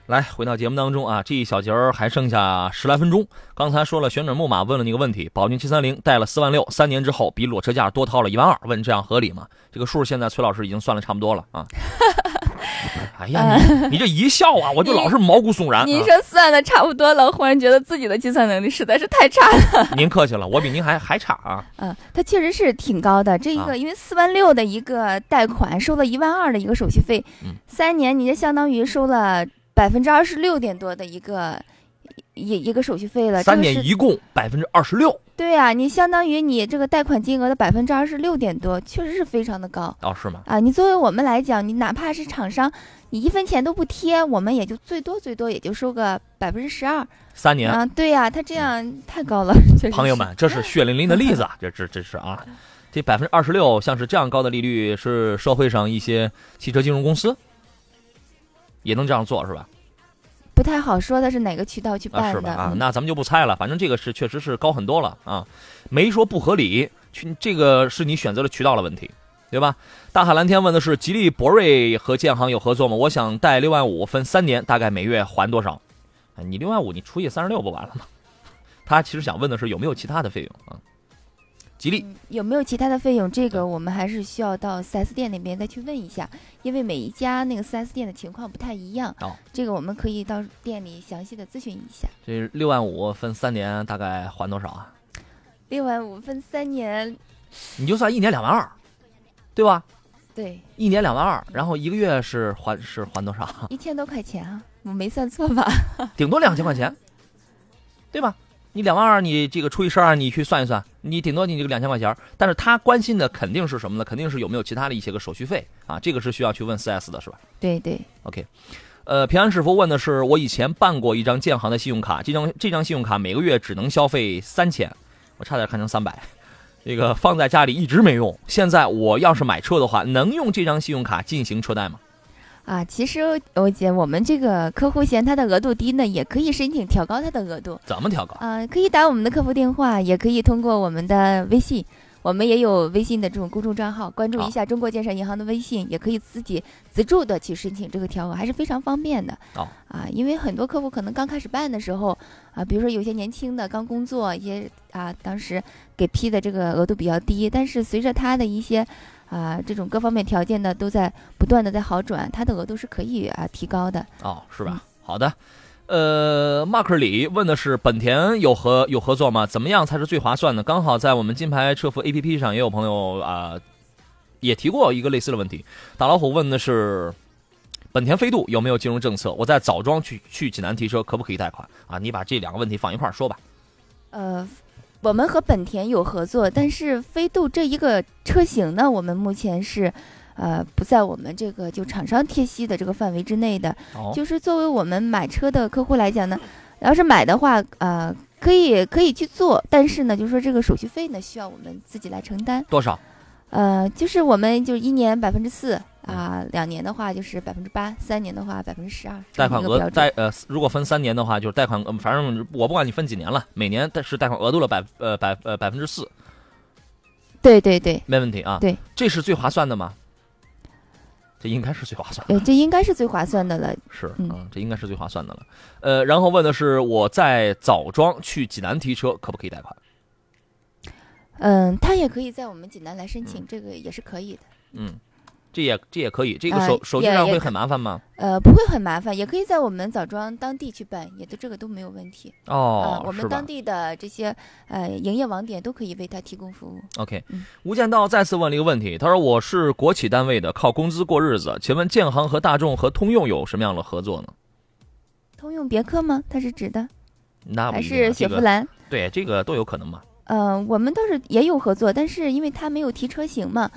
来，回到节目当中啊，这一小节儿还剩下十来分钟。刚才说了，旋转木马问了你个问题：宝骏七三零贷了四万六，三年之后比裸车价多掏了一万二，问这样合理吗？这个数现在崔老师已经算的差不多了啊。*laughs* 哎呀，你你这一笑啊，我就老是毛骨悚然。您 *laughs* 说算的差不多了，忽然觉得自己的计算能力实在是太差了。*laughs* 您客气了，我比您还还差啊。嗯，它确实是挺高的，这一个因为四万六的一个贷款，收了一万二的一个手续费，三年你就相当于收了。百分之二十六点多的一个一一个手续费了，三年一共百分之二十六。对呀，你相当于你这个贷款金额的百分之二十六点多，确实是非常的高。哦，是吗？啊，你作为我们来讲，你哪怕是厂商，你一分钱都不贴，我们也就最多最多也就收个百分之十二。三年啊，对呀，他这样太高了。朋友们，这是血淋淋的例子，这这这是啊，*laughs* 这百分之二十六，像是这样高的利率，是社会上一些汽车金融公司。也能这样做是吧？不太好说的是哪个渠道去办的啊？那咱们就不猜了，反正这个是确实是高很多了啊，没说不合理。去这个是你选择的渠道的问题，对吧？大海蓝天问的是吉利博瑞和建行有合作吗？我想贷六万五，分三年，大概每月还多少？你六万五你除以三十六不完了吗？*laughs* 他其实想问的是有没有其他的费用啊？吉利有没有其他的费用？这个我们还是需要到 4S 店那边再去问一下，因为每一家那个 4S 店的情况不太一样。哦，这个我们可以到店里详细的咨询一下。这六万五分三年，大概还多少啊？六万五分三年，你就算一年两万二，对吧？对，一年两万二，然后一个月是还是还多少？一千多块钱啊，我没算错吧？*laughs* 顶多两千块钱，对吧？你两万二，你这个除以十二，你去算一算，你顶多你这个两千块钱。但是他关心的肯定是什么呢？肯定是有没有其他的一些个手续费啊，这个是需要去问四 S 的，是吧？对对。OK，呃，平安师傅问的是，我以前办过一张建行的信用卡，这张这张信用卡每个月只能消费三千，我差点看成三百，这个放在家里一直没用。现在我要是买车的话，能用这张信用卡进行车贷吗？啊，其实欧姐，我们这个客户嫌他的额度低呢，也可以申请调高他的额度。怎么调高？啊，可以打我们的客服电话，也可以通过我们的微信，我们也有微信的这种公众账号，关注一下中国建设银行的微信，也可以自己自助的去申请这个调额，还是非常方便的。哦，啊，因为很多客户可能刚开始办的时候，啊，比如说有些年轻的刚工作，一些啊，当时给批的这个额度比较低，但是随着他的一些。啊，这种各方面条件呢，都在不断的在好转，它的额度是可以啊提高的哦，是吧？好的，呃，马克里问的是本田有合有合作吗？怎么样才是最划算的？刚好在我们金牌车服 A P P 上也有朋友啊，也提过一个类似的问题。大老虎问的是本田飞度有没有金融政策？我在枣庄去去济南提车，可不可以贷款啊？你把这两个问题放一块说吧。呃。我们和本田有合作，但是飞度这一个车型呢，我们目前是，呃，不在我们这个就厂商贴息的这个范围之内的。哦。就是作为我们买车的客户来讲呢，要是买的话，呃，可以可以去做，但是呢，就是说这个手续费呢，需要我们自己来承担。多少？呃，就是我们就一年百分之四。啊，两年的话就是百分之八，三年的话百分之十二。贷款额贷呃，如果分三年的话，就是贷款，反正我不管你分几年了，每年是贷款额度了百呃百呃百分之四。对对对，没问题啊。对，这是最划算的吗？这应该是最划算。呃，这应该是最划算的了。*laughs* 是，嗯，这应该是最划算的了。呃，然后问的是我在枣庄去济南提车，可不可以贷款？嗯，他也可以在我们济南来申请，这个也是可以的。嗯。这也这也可以，这个手手续上会很麻烦吗？呃，不会很麻烦，也可以在我们枣庄当地去办，也都这个都没有问题。哦，我们当地的这些呃营业网点都可以为他提供服务。OK，吴建道再次问了一个问题，他说：“我是国企单位的，靠工资过日子，请问建行和大众和通用有什么样的合作呢？”通用别克吗？他是指的？那还是雪佛兰？对，这个都有可能嘛。呃，我们倒是也有合作，但是因为他没有提车型嘛，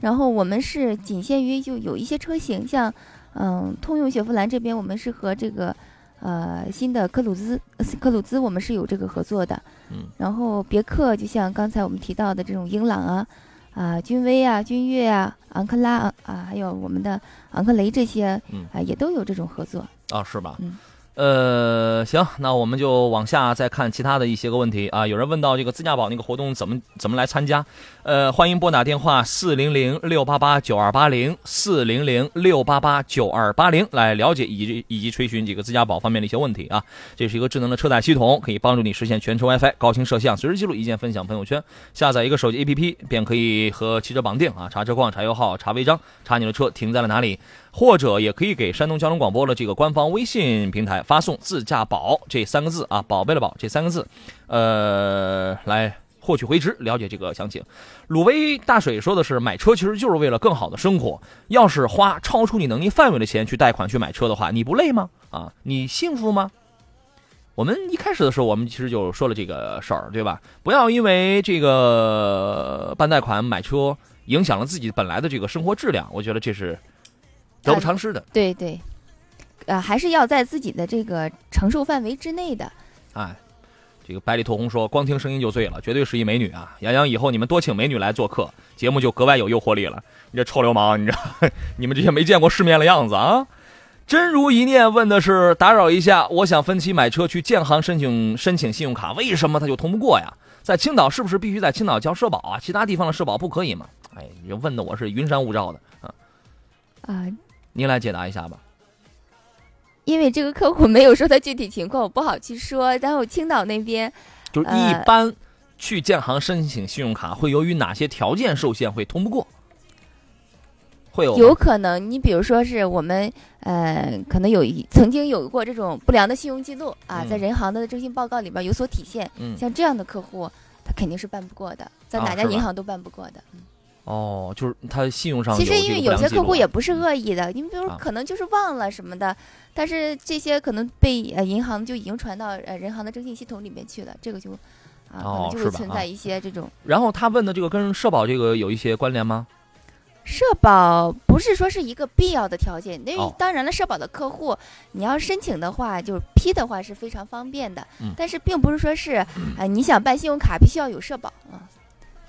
然后我们是仅限于就有一些车型，像嗯，通用雪佛兰这边我们是和这个呃新的科鲁兹科鲁兹我们是有这个合作的，嗯，然后别克就像刚才我们提到的这种英朗啊啊君威啊君越啊昂克拉啊还有我们的昂克雷这些，嗯啊也都有这种合作啊是吧？嗯。呃，行，那我们就往下再看其他的一些个问题啊。有人问到这个自驾宝那个活动怎么怎么来参加？呃，欢迎拨打电话四零零六八八九二八零四零零六八八九二八零来了解以及以及垂询几个自驾宝方面的一些问题啊。这是一个智能的车载系统，可以帮助你实现全车 WiFi、高清摄像、随时记录、一键分享朋友圈。下载一个手机 APP 便可以和汽车绑定啊，查车况、查油耗、查违章、查你的车停在了哪里。或者也可以给山东交通广播的这个官方微信平台发送“自驾宝”这三个字啊，宝贝的宝这三个字，呃，来获取回执，了解这个详情。鲁威大水说的是，买车其实就是为了更好的生活。要是花超出你能力范围的钱去贷款去买车的话，你不累吗？啊，你幸福吗？我们一开始的时候，我们其实就说了这个事儿，对吧？不要因为这个办贷款买车影响了自己本来的这个生活质量，我觉得这是。得不偿失的，对对，呃，还是要在自己的这个承受范围之内的。哎，这个百里透红说，光听声音就醉了，绝对是一美女啊！杨洋，以后你们多请美女来做客，节目就格外有诱惑力了。你这臭流氓，你这 *laughs* 你们这些没见过世面的样子啊！真如一念问的是，打扰一下，我想分期买车去建行申请申请信用卡，为什么他就通不过呀？在青岛是不是必须在青岛交社保啊？其他地方的社保不可以吗？哎，你问的我是云山雾罩的啊啊！您来解答一下吧，因为这个客户没有说他具体情况，我不好去说。然后青岛那边就是一般去建行申请信用卡会由于哪些条件受限会通不过？会有有可能，你比如说是我们呃，可能有一曾经有过这种不良的信用记录啊，在人行的征信报告里边有所体现。嗯，像这样的客户，他肯定是办不过的，在哪家银行都办不过的。哦，就是他信用上其实因为有些客户也不是恶意的，你比如可能就是忘了什么的，但是这些可能被呃银行就已经传到呃人行的征信系统里面去了，这个就啊可能就会存在一些这种。然后他问的这个跟社保这个有一些关联吗？社保不是说是一个必要的条件，因为当然了，社保的客户你要申请的话，就是批的话是非常方便的，但是并不是说是啊你想办信用卡必须要有社保啊。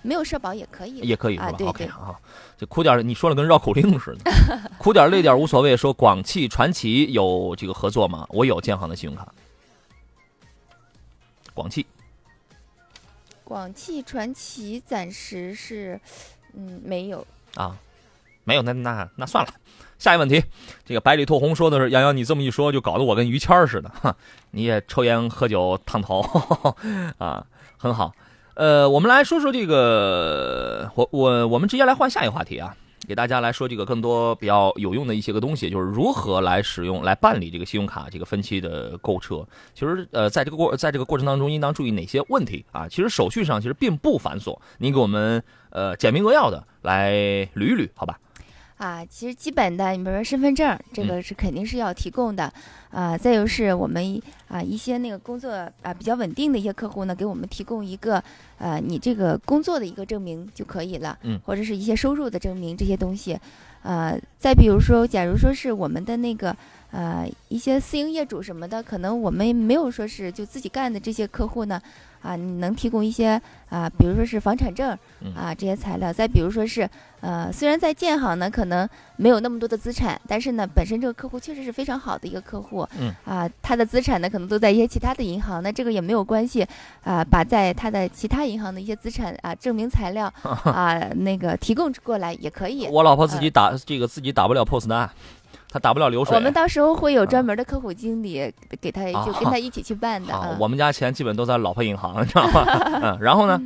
没有社保也可以，也可以是吧？OK 啊，就哭点，你说了跟绕口令似的，*laughs* 哭点累点无所谓。说广汽传祺有这个合作吗？我有建行的信用卡。广汽，广汽传祺暂时是嗯没有啊，没有那那那算了。下一个问题，这个百里透红说的是杨洋，你这么一说就搞得我跟于谦似的哈，你也抽烟喝酒烫头啊，很好。呃，我们来说说这个，我我我们直接来换下一个话题啊，给大家来说这个更多比较有用的一些个东西，就是如何来使用来办理这个信用卡这个分期的购车。其实呃，在这个过在这个过程当中，应当注意哪些问题啊？其实手续上其实并不繁琐，您给我们呃简明扼要的来捋一捋，好吧？啊，其实基本的，你比如说身份证，这个是肯定是要提供的，啊，再就是我们啊一些那个工作啊比较稳定的一些客户呢，给我们提供一个呃你这个工作的一个证明就可以了，嗯，或者是一些收入的证明这些东西，呃，再比如说，假如说是我们的那个呃一些私营业主什么的，可能我们没有说是就自己干的这些客户呢。啊，你能提供一些啊，比如说是房产证啊这些材料，再比如说是呃，虽然在建行呢可能没有那么多的资产，但是呢本身这个客户确实是非常好的一个客户，嗯啊，他的资产呢可能都在一些其他的银行，那这个也没有关系啊，把在他的其他银行的一些资产啊证明材料啊那个提供过来也可以。我老婆自己打这个自己打不了 POS 单。他打不了流水。我们到时候会有专门的客户经理给他，就跟他一起去办的。我们家钱基本都在老婆银行，你知道吗？*laughs* 嗯，然后呢？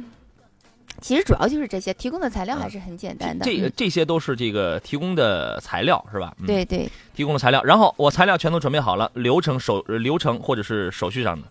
其实主要就是这些，提供的材料还是很简单的。这这些都是这个提供的材料是吧？对对，提供的材料。然后我材料全都准备好了，流程手流程或者是手续上的。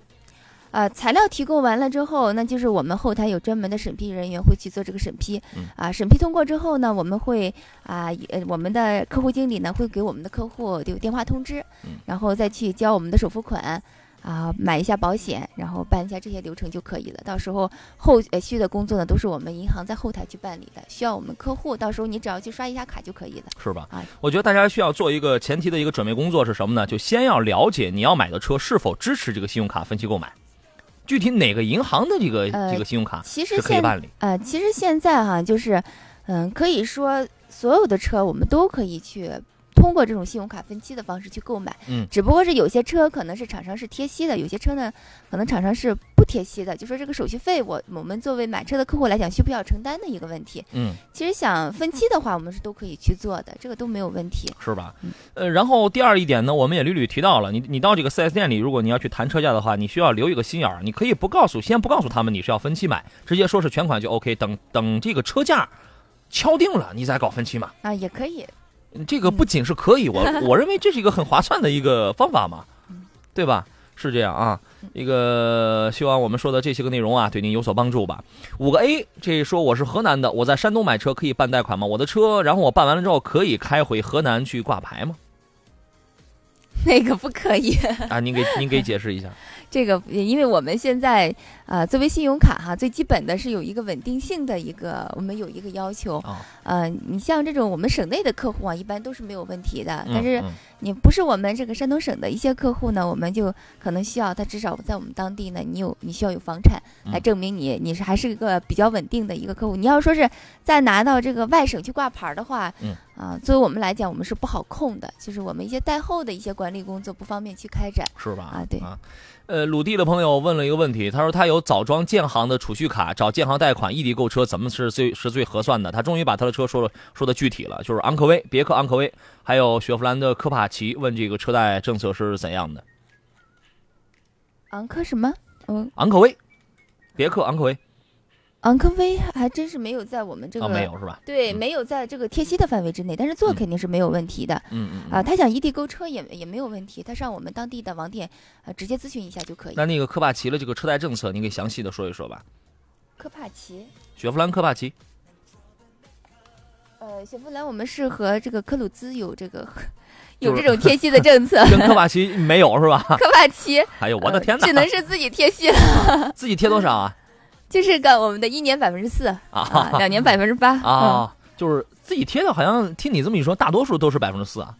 呃，材料提供完了之后，那就是我们后台有专门的审批人员会去做这个审批。啊，审批通过之后呢，我们会啊，呃，我们的客户经理呢会给我们的客户有电话通知，然后再去交我们的首付款，啊，买一下保险，然后办一下这些流程就可以了。到时候后续的工作呢，都是我们银行在后台去办理的，需要我们客户，到时候你只要去刷一下卡就可以了，是吧？啊，我觉得大家需要做一个前提的一个准备工作是什么呢？就先要了解你要买的车是否支持这个信用卡分期购买。具体哪个银行的这个这个信用卡其实可以办理？呃，其实现在哈，就是，嗯，可以说所有的车我们都可以去。通过这种信用卡分期的方式去购买，嗯，只不过是有些车可能是厂商是贴息的，有些车呢可能厂商是不贴息的，就说这个手续费，我我们作为买车的客户来讲，需不需要承担的一个问题。嗯，其实想分期的话，我们是都可以去做的，这个都没有问题，是吧？呃，然后第二一点呢，我们也屡屡提到了，你你到这个四 S 店里，如果你要去谈车价的话，你需要留一个心眼儿，你可以不告诉，先不告诉他们你是要分期买，直接说是全款就 OK，等等这个车价敲定了，你再搞分期嘛？啊，也可以。这个不仅是可以，我 *laughs* 我认为这是一个很划算的一个方法嘛，对吧？是这样啊，一个希望我们说的这些个内容啊，对您有所帮助吧。五个 A，这说我是河南的，我在山东买车可以办贷款吗？我的车，然后我办完了之后可以开回河南去挂牌吗？那个不可以啊，您给您给解释一下。*laughs* 这个，因为我们现在啊，作为信用卡哈，最基本的是有一个稳定性的一个，我们有一个要求。呃，你像这种我们省内的客户啊，一般都是没有问题的。但是你不是我们这个山东省的一些客户呢，我们就可能需要他至少在我们当地呢，你有你需要有房产来证明你你是还是一个比较稳定的一个客户。你要说是再拿到这个外省去挂牌的话，啊，作为我们来讲，我们是不好控的，就是我们一些贷后的一些管理工作不方便去开展，是吧？啊，对。呃，鲁地的朋友问了一个问题，他说他有枣庄建行的储蓄卡，找建行贷款异地购车怎么是最是最合算的？他终于把他的车说了说的具体了，就是昂科威、别克昂科威，还有雪佛兰的科帕奇。问这个车贷政策是怎样的？昂科什么？嗯，昂科威，别克昂科威。昂科威还真是没有在我们这个没有是吧？对，没有在这个贴息的范围之内，但是做肯定是没有问题的。嗯嗯啊，他想异地购车也也没有问题，他上我们当地的网点啊直接咨询一下就可以。那那个科帕奇的这个车贷政策，您给详细的说一说吧。科帕奇，雪佛兰科帕奇。呃，雪佛兰我们是和这个科鲁兹有这个 *laughs* 有这种贴息的政策，跟科帕奇没有是吧？*laughs* 科帕奇，哎呦我的天哪，只能是自己贴息了。*laughs* 自己贴多少啊？就是个我们的一年百分之四啊，两年百分之八啊，就是自己贴的，好像听你这么一说，大多数都是百分之四啊。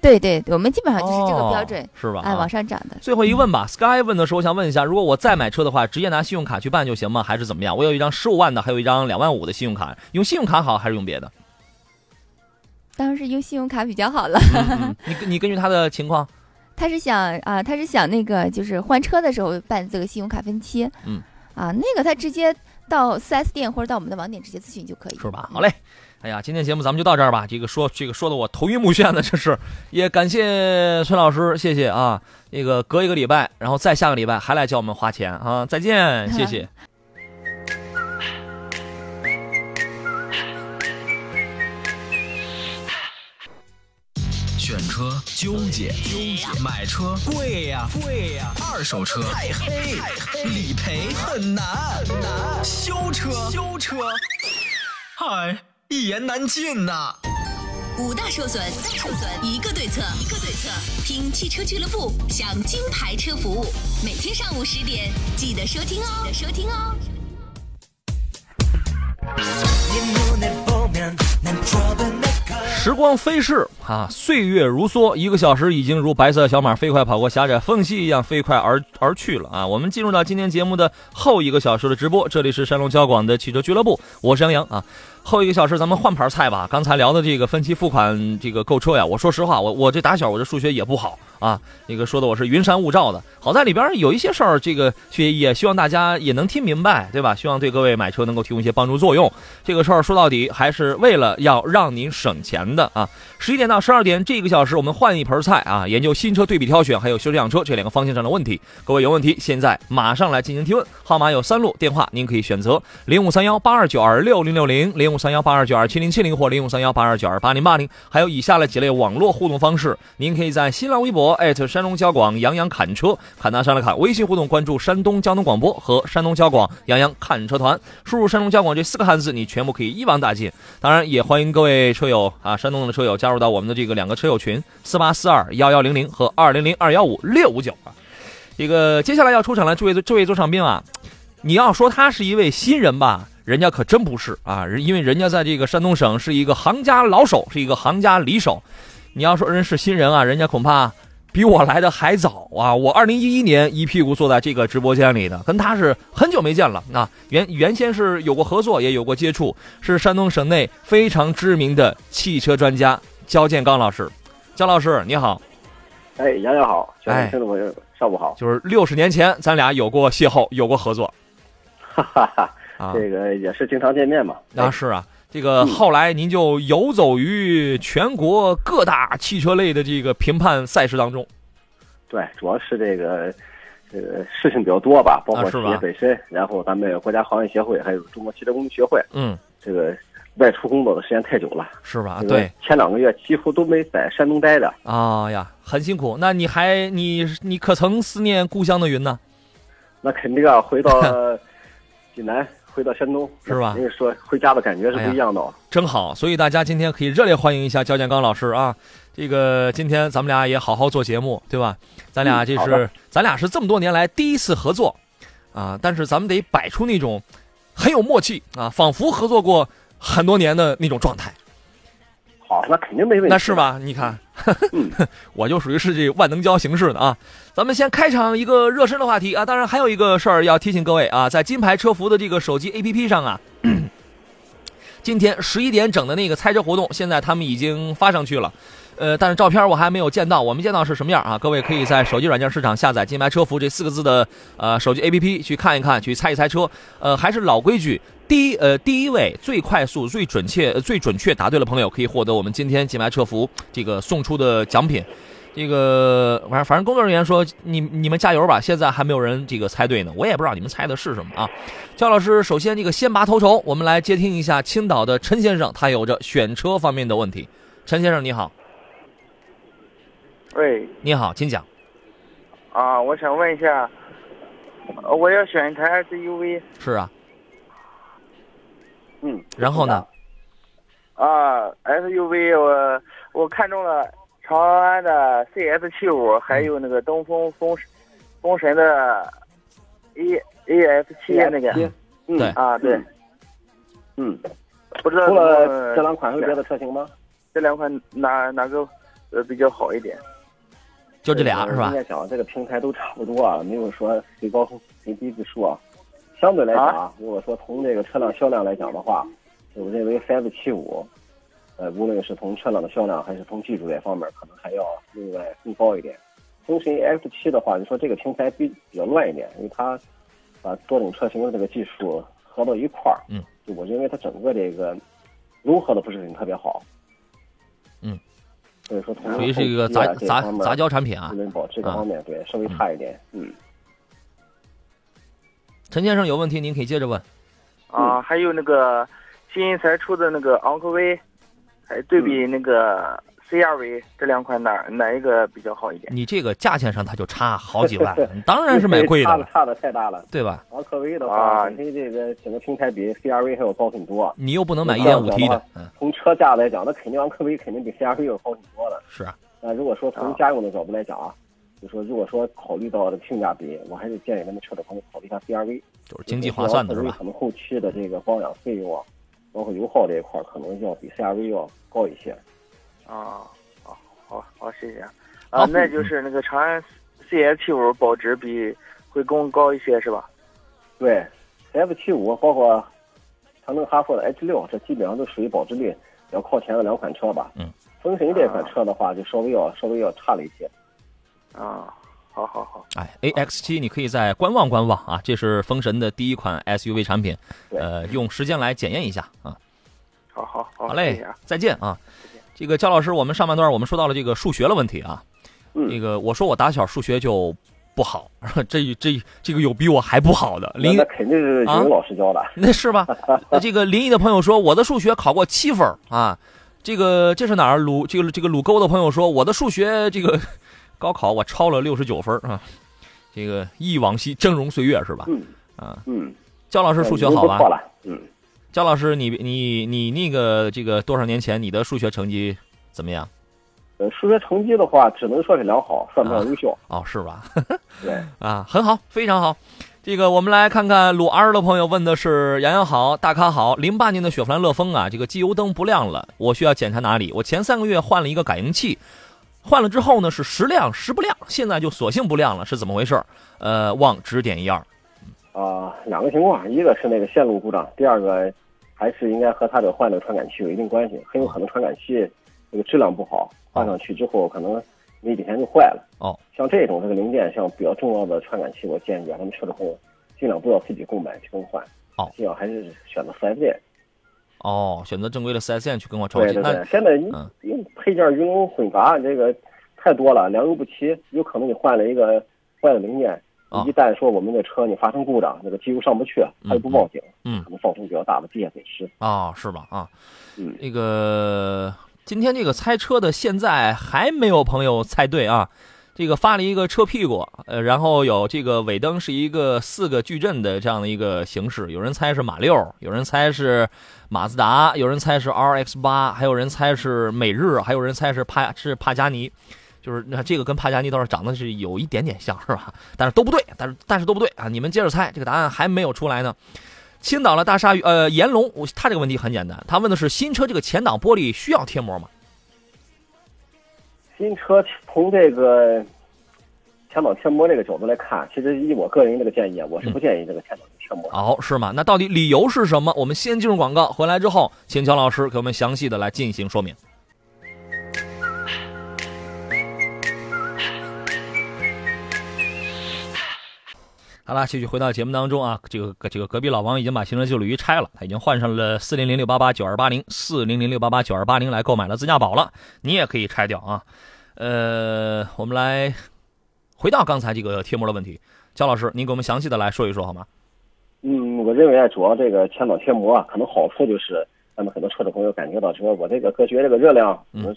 对对，我们基本上就是这个标准，是吧？哎，往上涨的。最后一问吧，Sky 问的时候，我想问一下，如果我再买车的话，直接拿信用卡去办就行吗？还是怎么样？我有一张十五万的，还有一张两万五的信用卡，用信用卡好还是用别的？当然是用信用卡比较好了。你你根据他的情况，*laughs* 他是想啊，他是想那个就是换车的时候办这个信用卡分期。嗯。啊，那个他直接到 4S 店或者到我们的网点直接咨询就可以，是吧？好嘞，哎呀，今天节目咱们就到这儿吧。这个说这个说的我头晕目眩的，这是也感谢崔老师，谢谢啊。那个隔一个礼拜，然后再下个礼拜还来教我们花钱啊！再见，谢谢。*laughs* 选车纠结，纠结；买车贵呀，贵呀；二手车太黑，太黑；理赔很难，很难；修车，修车，嗨，一言难尽呐。五大受损，大受损，一个对策，一个对策。听汽车俱乐部，享金牌车服务。每天上午十点，记得收听哦，记得收听哦。时光飞逝啊，岁月如梭，一个小时已经如白色小马飞快跑过狭窄缝隙一样飞快而而去了啊！我们进入到今天节目的后一个小时的直播，这里是山东交广的汽车俱乐部，我是杨洋啊。后一个小时咱们换盘菜吧，刚才聊的这个分期付款这个购车呀，我说实话，我我这打小我这数学也不好。啊，那个说的我是云山雾罩的，好在里边有一些事儿，这个也也希望大家也能听明白，对吧？希望对各位买车能够提供一些帮助作用。这个事儿说到底还是为了要让您省钱的啊！十一点到十二点这一个小时，我们换一盆菜啊，研究新车对比挑选，还有修车养车这两个方向上的问题。各位有问题，现在马上来进行提问，号码有三路，电话您可以选择零五三幺八二九二六零六零、零五三幺八二九二七零七零或零五三幺八二九二八零八零，还有以下的几类网络互动方式，您可以在新浪微博艾特山东交广杨洋侃车，侃大山的侃，微信互动关注山东交通广播和山东交广杨洋看车团，输入山东交广这四个汉字，你全部可以一网打尽。当然，也欢迎各位车友啊，山东的车友加入到我们的这个两个车友群：四八四二幺幺零零和二零零二幺五六五九啊。这个接下来要出场的这位这位座上宾啊，你要说他是一位新人吧，人家可真不是啊，因为人家在这个山东省是一个行家老手，是一个行家里手。你要说人是新人啊，人家恐怕。比我来的还早啊！我二零一一年一屁股坐在这个直播间里的，跟他是很久没见了啊。原原先是有过合作，也有过接触，是山东省内非常知名的汽车专家焦建刚老师。焦老师你好，哎，杨洋好，哎，听众朋友上午好。就是六十年前咱俩有过邂逅，有过合作，哈哈哈。这个也是经常见面嘛。啊，是啊。这个后来您就游走于全国各大汽车类的这个评判赛事当中，对，主要是这个这个事情比较多吧，包括企业本身，然后咱们国家行业协会还有中国汽车工学会，嗯，这个外出工作的时间太久了，是吧？对，前两个月几乎都没在山东待着。啊呀，很辛苦。那你还你你可曾思念故乡的云呢？*laughs* 那肯定啊，回到济南。回到山东是吧？人家说回家的感觉是不一样的，真好。所以大家今天可以热烈欢迎一下焦建刚老师啊！这个今天咱们俩也好好做节目，对吧？咱俩这是咱俩是这么多年来第一次合作啊！但是咱们得摆出那种很有默契啊，仿佛合作过很多年的那种状态。好，那肯定没问题。那是吧？你看，*laughs* 我就属于是这万能胶形式的啊。咱们先开场一个热身的话题啊。当然还有一个事儿要提醒各位啊，在金牌车服的这个手机 APP 上啊，今天十一点整的那个猜车活动，现在他们已经发上去了。呃，但是照片我还没有见到，我没见到是什么样啊？各位可以在手机软件市场下载“金牌车服”这四个字的呃手机 APP 去看一看，去猜一猜车。呃，还是老规矩，第一呃第一位最快速、最准确、最准确答对的朋友可以获得我们今天金牌车服这个送出的奖品。这个反正反正工作人员说你你们加油吧，现在还没有人这个猜对呢，我也不知道你们猜的是什么啊。焦老师，首先这个先拔头筹，我们来接听一下青岛的陈先生，他有着选车方面的问题。陈先生你好，喂，你好，请讲。啊，我想问一下，我要选一台 SUV。是啊。嗯。然后呢？啊，SUV 我我看中了。长安的 CS 七五，还有那个东风风风神的 A A F 七那个，嗯啊对，嗯，不知道除了这两款有别的车型吗？这两款哪哪个呃比较好一点？就这俩是吧？应该讲这个平台都差不多啊，没有说谁高谁低之说。相对来讲啊，如果说从这个车辆销量来讲的话，我认为 CS 七五。呃，无论是从车辆的销量还是从技术这方面，可能还要另外更高一点。风神 X 七的话，你说这个平台比比较乱一点，因为它把多种车型的这个技术合到一块儿，嗯，就我认为它整个这个融合的不是很特别好，嗯，所以说从属于是一个杂杂杂交产品啊，保持这方面对稍微差一点，嗯。陈先生有问题您可以接着问。啊，还有那个新才出的那个昂科威。哎，对比那个 CRV 这两款哪哪一个比较好一点？你这个价钱上它就差好几万，*laughs* 当然是买贵的了，*laughs* 差的太大了，对吧？昂科威的话，本身这个整个平台比 CRV 还要高很多。你又不能买一点五 T 的，从车价来讲，那肯定昂科威肯定比 CRV 要高很多了。是啊，那如果说从家用的角度来讲啊，就说如果说考虑到这个性价比，我还是建议咱们车主朋友考虑一下 CRV，就是经济划算的是吧？可能后期的这个保养费用啊，包括油耗这一块，可能要比 CRV 要高一些。啊，好，好，好，谢谢。啊，那就是那个长安 CS 七五保值比会更高一些，是吧？对，F 七五包括长城哈弗的 H 六，这基本上都属于保值率比较靠前的两款车吧。嗯。风神这款车的话，就稍微要稍微要差了一些。啊，好好好。哎，A X 七你可以再观望观望啊，这是风神的第一款 SUV 产品，呃，用时间来检验一下啊。好好好。好嘞，再见啊。这个焦老师，我们上半段我们说到了这个数学的问题啊，那个我说我打小数学就不好，*laughs* 这这这个有比我还不好的。林那肯定是有老师教的，*laughs* 那是吧？那这个临沂的朋友说我的数学考过七分啊，这个这是哪儿？鲁这个这个鲁沟的朋友说我的数学这个高考我超了六十九分啊，这个忆往昔峥嵘岁月是吧？嗯啊嗯，焦老师数学好吧？嗯。焦老师，你你你那个这个多少年前你的数学成绩怎么样？呃，数学成绩的话，只能算是良好，算不上优秀。哦，是吧？*laughs* 对，*laughs* 啊，很好，非常好。这个我们来看看鲁 R 的朋友问的是：洋洋好，大咖好。零八年的雪佛兰乐风啊，这个机油灯不亮了，我需要检查哪里？我前三个月换了一个感应器，换了之后呢是时亮时不亮，现在就索性不亮了，是怎么回事？呃，望指点一二。啊，两个情况，一个是那个线路故障，第二个还是应该和它的换的传感器有一定关系，很有可能传感器这个质量不好，换上去之后可能没几天就坏了。哦，像这种这个零件，像比较重要的传感器，我建议啊咱们车主朋友尽量不要自己购买去更换。哦，尽量还是选择四 S 店。哦，选择正规的四 S 店去更换传感器。对对对，现在因为配件鱼龙混杂，这个太多了，良莠不齐，有可能你换了一个坏的零件。一旦说我们的车你发生故障，那个机油上不去，它又不报警，嗯，可能造成比较大的机械损失啊，是吧？啊，嗯，那个今天这个猜车的现在还没有朋友猜对啊，这个发了一个车屁股，呃，然后有这个尾灯是一个四个矩阵的这样的一个形式，有人猜是马六，有人猜是马自达，有人猜是 RX 八，还有人猜是美日，还有人猜是帕是帕加尼。就是那这个跟帕加尼倒是长得是有一点点像，是吧？但是都不对，但是但是都不对啊！你们接着猜，这个答案还没有出来呢。青岛的大鲨鱼，呃，炎龙，他这个问题很简单，他问的是新车这个前挡玻璃需要贴膜吗？新车从这个前挡贴膜这个角度来看，其实以我个人这个建议啊，我是不建议这个前挡贴膜。哦，是吗？那到底理由是什么？我们先进入广告，回来之后，请乔老师给我们详细的来进行说明。好了，继续回到节目当中啊，这个这个隔壁老王已经把行车记录仪拆了，他已经换上了四零零六八八九二八零四零零六八八九二八零来购买了自驾宝了，你也可以拆掉啊。呃，我们来回到刚才这个贴膜的问题，焦老师，您给我们详细的来说一说好吗？嗯，我认为啊，主要这个前挡贴膜啊，可能好处就是咱们很多车主朋友感觉到，说我这个隔绝这个热量，嗯，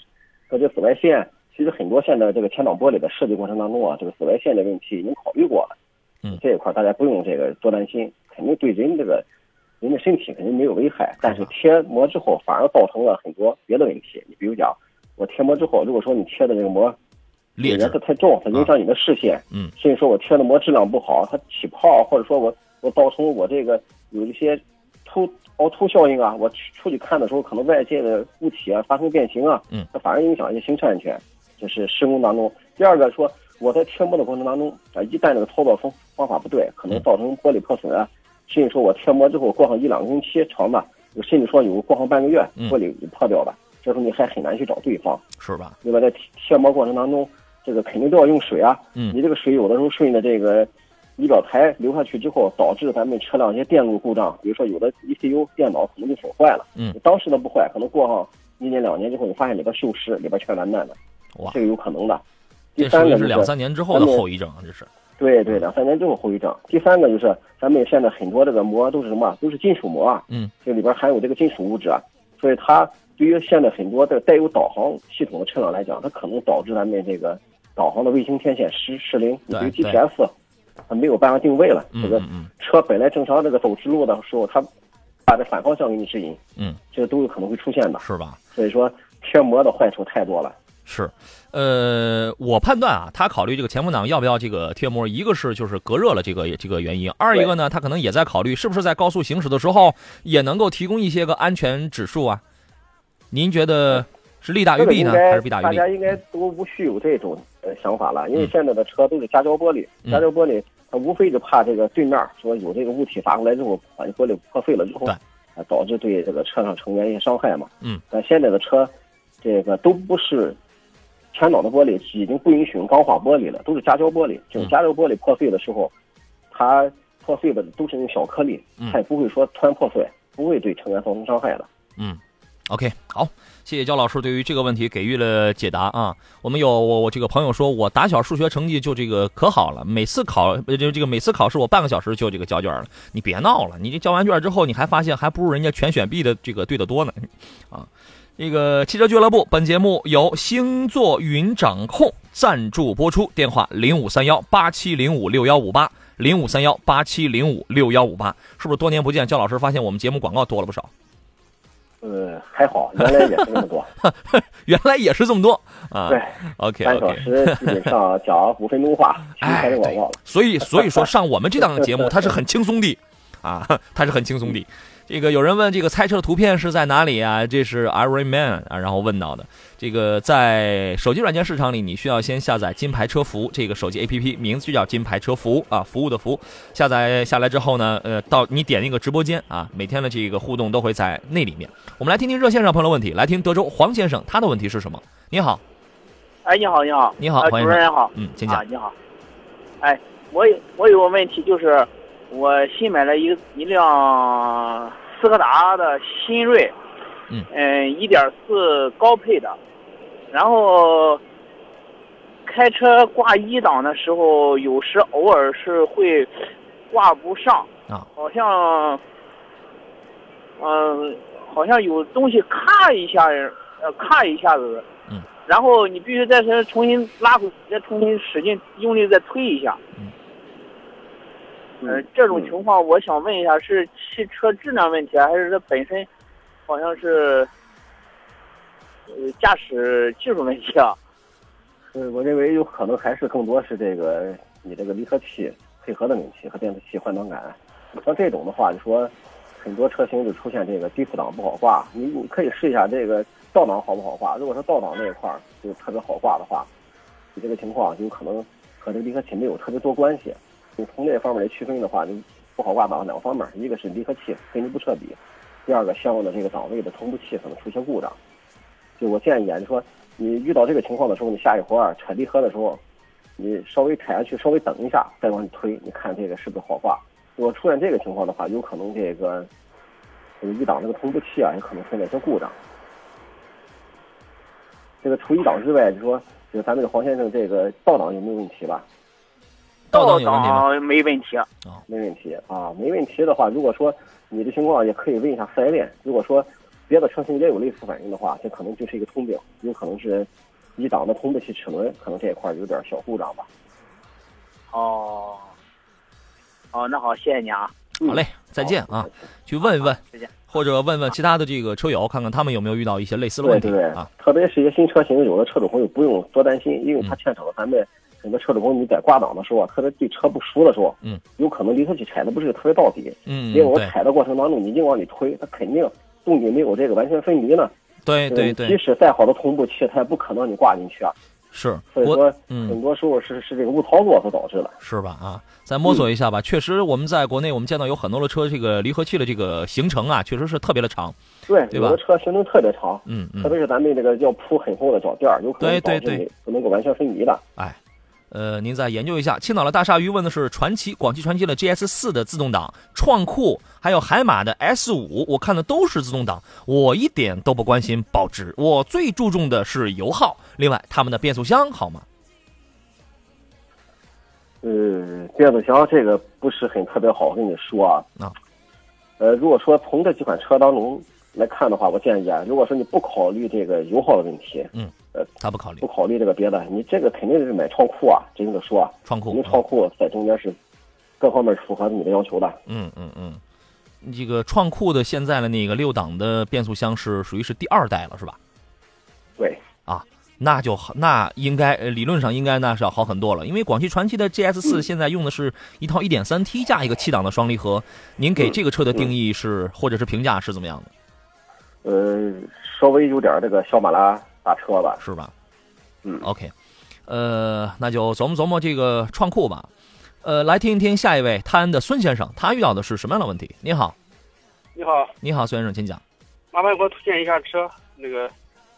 隔绝紫外线，其实很多现在这个前挡玻璃的设计过程当中啊，这个紫外线的问题已经考虑过了。嗯，这一块大家不用这个多担心，肯定对人这个人的身体肯定没有危害，但是贴膜之后反而造成了很多别的问题。你比如讲，我贴膜之后，如果说你贴的这个膜颜色太重，它影响你的视线，嗯，甚至说我贴的膜质量不好，它起泡，或者说我我造成我这个有一些凸凹凸效应啊，我出去看的时候，可能外界的物体啊发生变形啊，嗯，它反而影响一些行车安全，这是施工当中。第二个说。我在贴膜的过程当中啊，一旦这个操作方方法不对，可能造成玻璃破损啊，甚至说我贴膜之后过上一两个星期长的，甚至说有过上半个月，玻璃破掉了，这时候你还很难去找对方，是吧？对吧？在贴膜过程当中，这个肯定都要用水啊，嗯，你这个水有的时候顺着这个仪表台流下去之后，导致咱们车辆一些电路故障，比如说有的 ECU 电脑可能就损坏了，嗯，当时的不坏，可能过上一年两年之后，你发现里边锈蚀，里边全完蛋了，哇，这个有可能的。第三个是两三年之后的后遗症，这是。对对，两三年之后后遗症。第三个就是咱们现在很多这个膜都是什么？都是金属膜啊，嗯，这里边含有这个金属物质，啊，所以它对于现在很多的带有导航系统的车辆来讲，它可能导致咱们这个导航的卫星天线失失灵，对 GPS 它没有办法定位了。这个车本来正常这个走直路的时候，它把这反方向给你指引，嗯，这个都有可能会出现的，是吧？所以说贴膜的坏处太多了。是，呃，我判断啊，他考虑这个前风挡要不要这个贴膜，一个是就是隔热了这个这个原因，二一个呢，他可能也在考虑是不是在高速行驶的时候也能够提供一些个安全指数啊？您觉得是利大于弊呢，还是弊大于利？大家应该都无需有这种呃想法了，因为现在的车都是夹胶玻璃，夹胶玻璃它无非就怕这个对面说有这个物体砸过来之后，把这玻璃破碎了之后，啊，导致对这个车上成员一些伤害嘛。嗯。但现在的车，这个都不是。前挡的玻璃已经不允许用钢化玻璃了，都是夹胶玻璃。就是夹胶玻璃破碎的时候，它破碎的都是那种小颗粒，它也不会说突然破碎，不会对成员造成伤害的。嗯，OK，好，谢谢焦老师对于这个问题给予了解答啊。我们有我我这个朋友说，我打小数学成绩就这个可好了，每次考就这个每次考试我半个小时就这个交卷了。你别闹了，你这交完卷之后，你还发现还不如人家全选 B 的这个对的多呢，*laughs* 啊。这个汽车俱乐部，本节目由星座云掌控赞助播出，电话零五三幺八七零五六幺五八零五三幺八七零五六幺五八，是不是多年不见，焦老师发现我们节目广告多了不少？呃，还好，原来也是这么多，*laughs* 原来也是这么多啊。对，OK，半小时基本上讲五分钟话，开始广告了。所以，所以说上我们这档节目，它是很轻松的啊，它是很轻松的。*laughs* 这个有人问这个猜车的图片是在哪里啊？这是 Every Man 啊，然后问到的。这个在手机软件市场里，你需要先下载金牌车服这个手机 APP，名字就叫金牌车服啊，服务的服。下载下来之后呢，呃，到你点那个直播间啊，每天的这个互动都会在那里面。我们来听听热线上朋友的问题，来听德州黄先生他的问题是什么？你好，哎，你好，你好，你好，主持人好，嗯，请讲。你好，哎，我有我有个问题就是。我新买了一一辆斯柯达的新锐，嗯，嗯，一点四高配的，然后开车挂一档的时候，有时偶尔是会挂不上啊，好像，嗯，好像有东西咔一下，呃，卡一下子，嗯，然后你必须再重新拉回，再重新使劲用力再推一下，嗯。呃，这种情况我想问一下，是汽车质量问题，还是它本身好像是呃驾驶技术问题啊？呃，我认为有可能还是更多是这个你这个离合器配合的问题和变速器换挡杆。像这种的话，就说很多车型就出现这个低速档不好挂。你可以试一下这个倒档好不好挂。如果说倒档这一块儿就特别好挂的话，你这个情况有可能和这个离合器没有特别多关系。你从这方面来区分的话，你不好挂档两个方面，一个是离合器跟你不彻底，第二个相应的这个档位的同步器可能出现故障。就我建议啊，就说你遇到这个情况的时候，你下一回儿踩离合的时候，你稍微踩下去，稍微等一下，再往里推，你看这个是不是好挂。如果出现这个情况的话，有可能这个这个一档这个同步器啊，有可能出现一些故障。这个除一档之外，就说就咱这个黄先生这个倒档有没有问题吧？倒档有问题吗？没问题啊，没问题啊，没问题的话，如果说你的情况也可以问一下四 S 店。如果说别的车型也有类似反应的话，这可能就是一个通病，有可能是一档的同步器齿轮可能这一块有点小故障吧。哦，哦，那好，谢谢你啊。好嘞，再见啊！去问一问，或者问问其他的这个车友，看看他们有没有遇到一些类似的问题啊。特别是一些新车型，有的车主朋友不用多担心，因为它牵扯到咱们很多车主朋友你在挂档的时候啊，特别对车不熟的时候，嗯，有可能离合器踩的不是特别到底，嗯，因为我踩的过程当中，你硬往里推，它肯定动力没有这个完全分离呢。对对对，即使再好的同步器，它也不可能你挂进去啊。是，所以说，嗯很多时候是是这个误操作所导致的，是吧？啊，再摸索一下吧。确实，我们在国内我们见到有很多的车，这个离合器的这个行程啊，确实是特别的长，对，对吧？有的车行程特别长，嗯嗯，特别是咱们这个要铺很厚的脚垫，有可能导致你不能够完全分离的。哎。呃，您再研究一下。青岛的大鲨鱼问的是传祺广汽传祺的 GS 四的自动挡，创酷还有海马的 S 五，我看的都是自动挡，我一点都不关心保值，我最注重的是油耗。另外，他们的变速箱好吗？呃，变速箱这个不是很特别好，我跟你说啊。啊。呃，如果说从这几款车当中来看的话，我建议啊，如果说你不考虑这个油耗的问题，嗯。呃，他不考虑，不考虑这个别的，你这个肯定是买创酷啊，真的说，创酷，因为创酷在中间是各方面符合你的要求的。嗯嗯嗯，这个创酷的现在的那个六档的变速箱是属于是第二代了，是吧？对，啊，那就好，那应该理论上应该那是要好很多了，因为广汽传祺的 GS 四现在用的是一套 1.3T 加一个七档的双离合，您给这个车的定义是或者是评价是怎么样的？呃，稍微有点这个小马拉。大车吧，是吧？嗯，OK，呃，那就琢磨琢磨这个创酷吧。呃，来听一听下一位泰安的孙先生，他遇到的是什么样的问题？你好，你好，你好，孙先生，请讲。麻烦给我推荐一下车，那个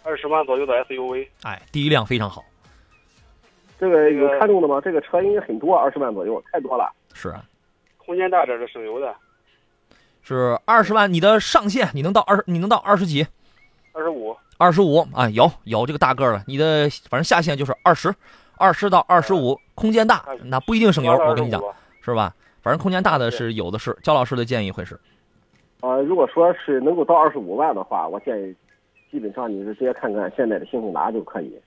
二十万左右的 SUV。哎，第一辆非常好。这个有看中的吗？这个车应该很多，二十万左右，太多了。是啊。空间大点的，省油的。是二十万，你的上限你能到二，你能到二十几？二十五。二十五啊，有有这个大个的。你的反正下限就是二十，二十到二十五，空间大，那不一定省油。我跟你讲，是吧？反正空间大的是有的是。焦老师的建议会是，呃，如果说是能够到二十五万的话，我建议基本上你是直接看看现在的新胜达就可以。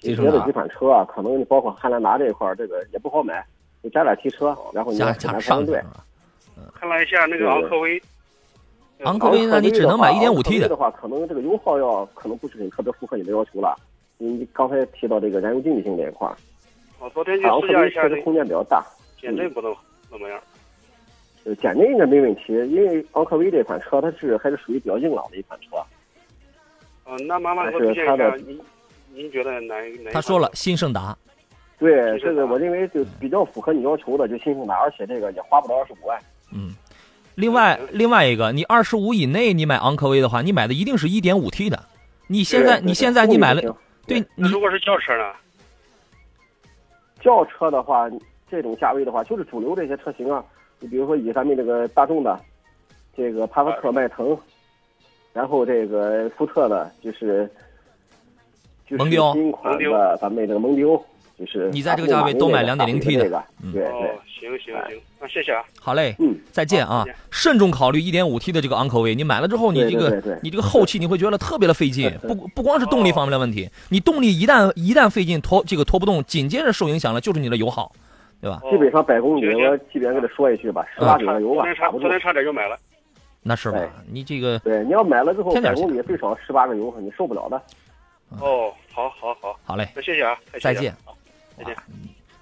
别的几款车啊，可能你包括汉兰达这一块，这个也不好买，你加点提车，然后你加加上对。看了一下那个昂科威。昂科威，那你只能买一点五 T 的的话，可能这个油耗要可能不是很特别符合你的要求了。你刚才提到这个燃油经济性这一块儿，我昨天去试驾一下，这空间比较大，减震不能怎么样？呃，减震应该没问题，因为昂科威这款车它是还是属于比较硬朗的一款车。嗯，那麻烦给我推荐一下，您您觉得哪哪？他说了，新胜达。对，这个我认为就比较符合你要求的，就新胜达，而且这个也花不到二十五万。嗯。另外，另外一个，你二十五以内，你买昂科威的话，你买的一定是一点五 T 的。你现在，你现在你买了，对你如果是轿车呢？轿车的话，这种价位的话，就是主流这些车型啊。你比如说以咱们这个大众的，这个帕萨特、迈腾，然后这个福特的，就是就是新款的咱们这个蒙迪欧。就是你在这个价位都买两点零 T 的，对对，行行行，那谢谢啊，好嘞，嗯，再见啊，慎重考虑一点五 T 的这个昂科威，你买了之后，你这个你这个后期你会觉得特别的费劲，不不光是动力方面的问题，你动力一旦一旦费劲拖这个拖不动，紧接着受影响了就是你的油耗，对吧？基本上百公里，我即便给他说一句吧，十八九个油吧，差不多。昨天差点就买了，那是吧？你这个对，你要买了之后百公里最少十八个油，你受不了的。哦，好好好，好嘞，那谢谢啊，再见。再见，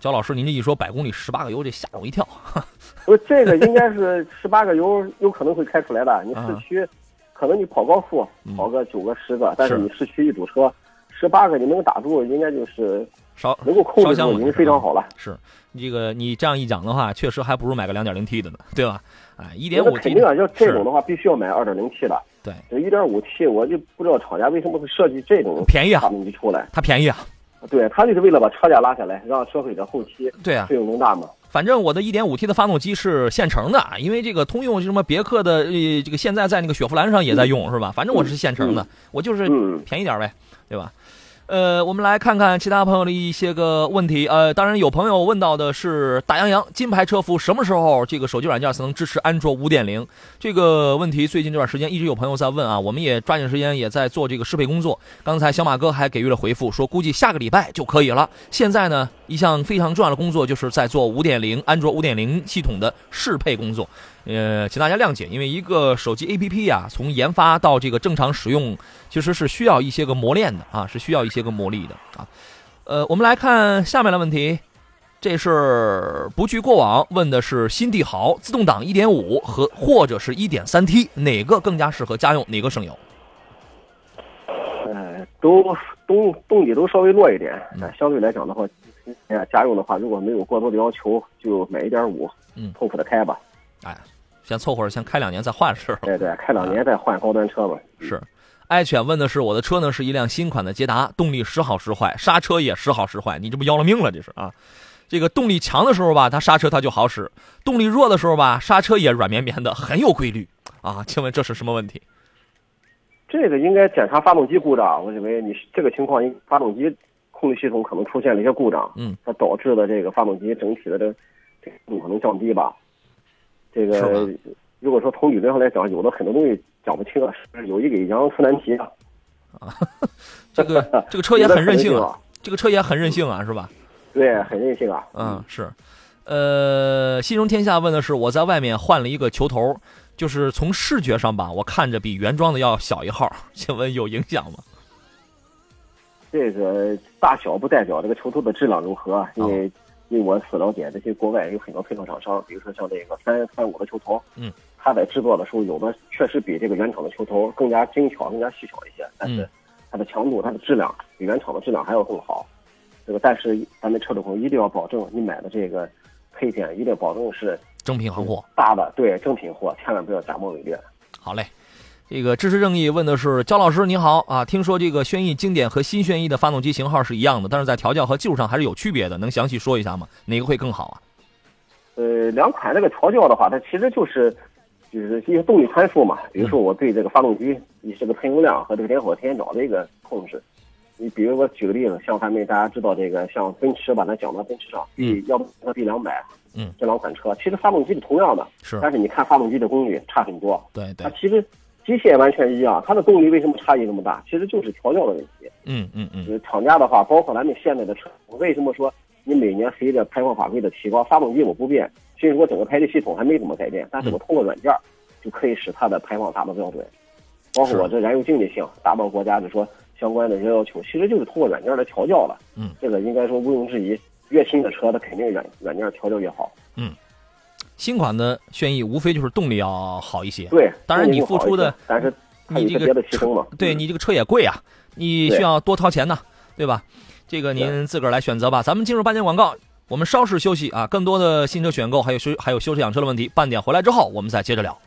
焦老师，您这一说百公里十八个油，这吓我一跳。*laughs* 不，这个应该是十八个油有可能会开出来的。你市区，可能你跑高速跑个九个十个，但是你市区一堵车，十八个你能打住，应该就是烧能够控制住，已经非常好了。是，这个你这样一讲的话，确实还不如买个两点零 T 的呢，对吧？哎，一点五 T 肯定啊，要这种的话，必须要买二点零 T 的。对，一点五 T 我就不知道厂家为什么会设计这种便宜啊，发动机出来，它便宜啊。对他就是为了把车价拉下来，让消费者后期对啊费用更大嘛。反正我的一点五 T 的发动机是现成的，因为这个通用什么别克的，呃，这个现在在那个雪佛兰上也在用，是吧？反正我是现成的，我就是便宜点呗，对吧？呃，我们来看看其他朋友的一些个问题。呃，当然有朋友问到的是大洋洋金牌车服什么时候这个手机软件才能支持安卓五点零这个问题？最近这段时间一直有朋友在问啊，我们也抓紧时间也在做这个适配工作。刚才小马哥还给予了回复，说估计下个礼拜就可以了。现在呢，一项非常重要的工作就是在做五点零安卓五点零系统的适配工作。呃，请大家谅解，因为一个手机 APP 呀，从研发到这个正常使用，其实是需要一些个磨练的啊，是需要一些个磨砺的啊。呃，我们来看下面的问题，这是不惧过往问的是新帝豪自动挡1.5和或者是一点三 T 哪个更加适合家用，哪个省油？呃，都动动力都稍微弱一点，那相对来讲的话，哎呀，家用的话如果没有过多的要求，就买1.5，嗯，凑合的开吧。哎，先凑合着先开两年再换是。对对，开两年再换高端车吧。是，爱犬问的是我的车呢是一辆新款的捷达，动力时好时坏，刹车也时好时坏，你这不要了命了这是啊？这个动力强的时候吧，它刹车它就好使；动力弱的时候吧，刹车也软绵绵的，很有规律啊。请问这是什么问题？这个应该检查发动机故障，我认为你这个情况，发动机控制系统可能出现了一些故障，嗯，它导致的这个发动机整体的这这度可能降低吧。这个如果说从理论上来讲，有的很多东西讲不清啊，是有一给羊出难题啊。啊，*laughs* 这个这个车也很任性啊，这个车也很任性啊，是吧？对，很任性啊。嗯，是。呃，心中天下问的是，我在外面换了一个球头，就是从视觉上吧，我看着比原装的要小一号，*laughs* 请问有影响吗？这个大小不代表这个球头的质量如何，因为。因为我所了解，这些国外有很多配套厂商，比如说像这个三三五的球头，嗯，它在制作的时候，有的确实比这个原厂的球头更加精巧、更加细巧一些，但是它的强度、它的质量比原厂的质量还要更好。这个，但是咱们车主朋友一定要保证，你买的这个配件一定要保证是正品行货，大的对正品货，千万不要假冒伪劣。好嘞。这个支持正义问的是焦老师你好啊，听说这个轩逸经典和新轩逸的发动机型号是一样的，但是在调教和技术上还是有区别的，能详细说一下吗？哪个会更好啊？呃，两款这个调教的话，它其实就是就是一些动力参数嘛，比如说我对这个发动机你这个喷油量和这个点火天角的一个控制。你比如我举个例子，像咱们大家知道这个像奔驰把它讲到奔驰上，B 幺和 B 两百，嗯，这两款车其实发动机是同样的，是，但是你看发动机的功率差很多，对对，它其实。机械完全一样，它的动力为什么差异这么大？其实就是调教的问题。嗯嗯嗯。厂家的话，包括咱们现在的车，为什么说你每年随着排放法规的提高，发动机我不变，其实我整个排气系统还没怎么改变，但是我通过软件就可以使它的排放达到标准，包括我这燃油经济性达到国家的说相关的一些要求，其实就是通过软件来调教了。嗯。这个应该说毋庸置疑，越新的车它肯定软软件调教越好。嗯。新款的轩逸无非就是动力要好一些，对，当然你付出的，但是你这个车，对你这个车也贵啊，你需要多掏钱呢，对吧？这个您自个儿来选择吧。咱们进入半点广告，我们稍事休息啊。更多的新车选购还有修还有修车养车的问题，半点回来之后我们再接着聊。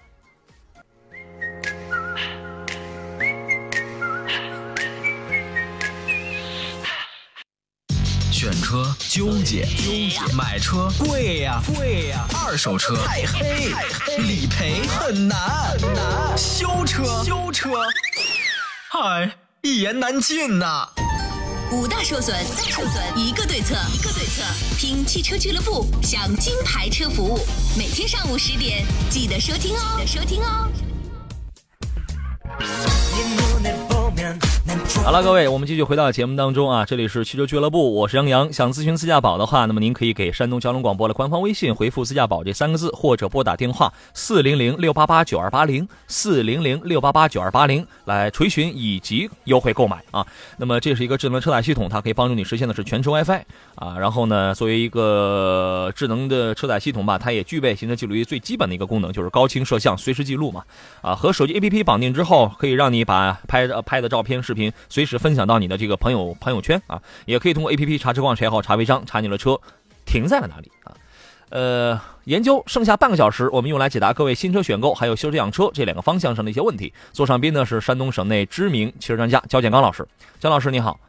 纠结，纠结；买车贵呀，贵呀；二手车太黑，太黑；理赔很难，很难；修车，修车，嗨，一言难尽呐。五大受损，大受损，一个对策，一个对策。听汽车俱乐部，享金牌车服务。每天上午十点，记得收听哦，记得收听哦。好了，各位，我们继续回到节目当中啊！这里是汽车俱乐部，我是杨洋。想咨询自驾宝的话，那么您可以给山东交通广播的官方微信回复“自驾宝”这三个字，或者拨打电话四零零六八八九二八零四零零六八八九二八零来垂询以及优惠购买啊。那么这是一个智能车载系统，它可以帮助你实现的是全程 WiFi 啊。然后呢，作为一个智能的车载系统吧，它也具备行车记录仪最基本的一个功能，就是高清摄像，随时记录嘛。啊，和手机 APP 绑定之后，可以让你把拍的拍的照片是、视频。随时分享到你的这个朋友朋友圈啊，也可以通过 A P P 查车况、查号、查违章，查你的车停在了哪里啊。呃，研究剩下半个小时，我们用来解答各位新车选购还有修车养车这两个方向上的一些问题。座上宾呢是山东省内知名汽车专家焦建刚老师，焦老师你好。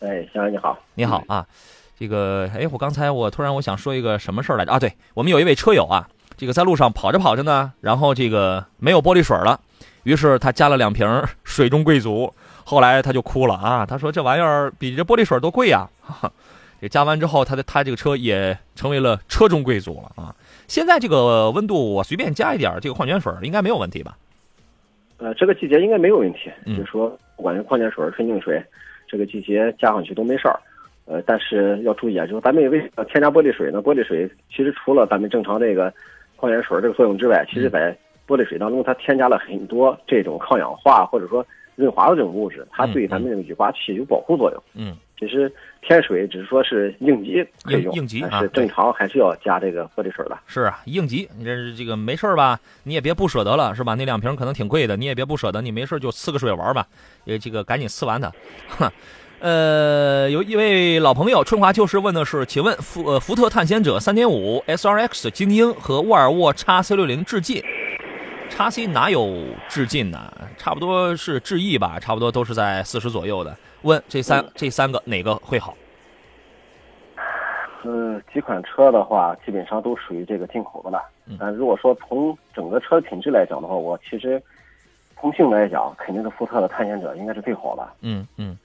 哎，先生你好，你好啊。这个哎，我刚才我突然我想说一个什么事儿来着啊？对我们有一位车友啊，这个在路上跑着跑着呢，然后这个没有玻璃水了。于是他加了两瓶水中贵族，后来他就哭了啊，他说这玩意儿比这玻璃水都贵呀。*laughs* 这加完之后，他的他这个车也成为了车中贵族了啊。现在这个温度，我随便加一点这个矿泉水，应该没有问题吧？呃，这个季节应该没有问题，就是说不管是矿泉水、纯净水，这个季节加上去都没事儿。呃，但是要注意啊，就是咱们为什么添加玻璃水呢？玻璃水其实除了咱们正常这个矿泉水这个作用之外，其实在玻璃水当中它添加了很多这种抗氧化或者说润滑的这种物质，它对咱们这个雨刮器有保护作用。嗯，其实添水只是说是应急应急但是正常还是要加这个玻璃水的。是啊，应急，你这是这个没事吧？你也别不舍得了，是吧？那两瓶可能挺贵的，你也别不舍得，你没事就呲个水玩吧，也这个赶紧呲完它。哈。呃，有一位老朋友春华秋实问的是，请问福呃福特探险者3.5 SRX 精英和沃尔沃 x C60 致敬，x C 哪有致敬呢？差不多是致意吧，差不多都是在四十左右的。问这三这三个哪个会好？呃，几款车的话，基本上都属于这个进口的了。但如果说从整个车品质来讲的话，我其实从性能来讲，肯定是福特的探险者应该是最好的。嗯嗯。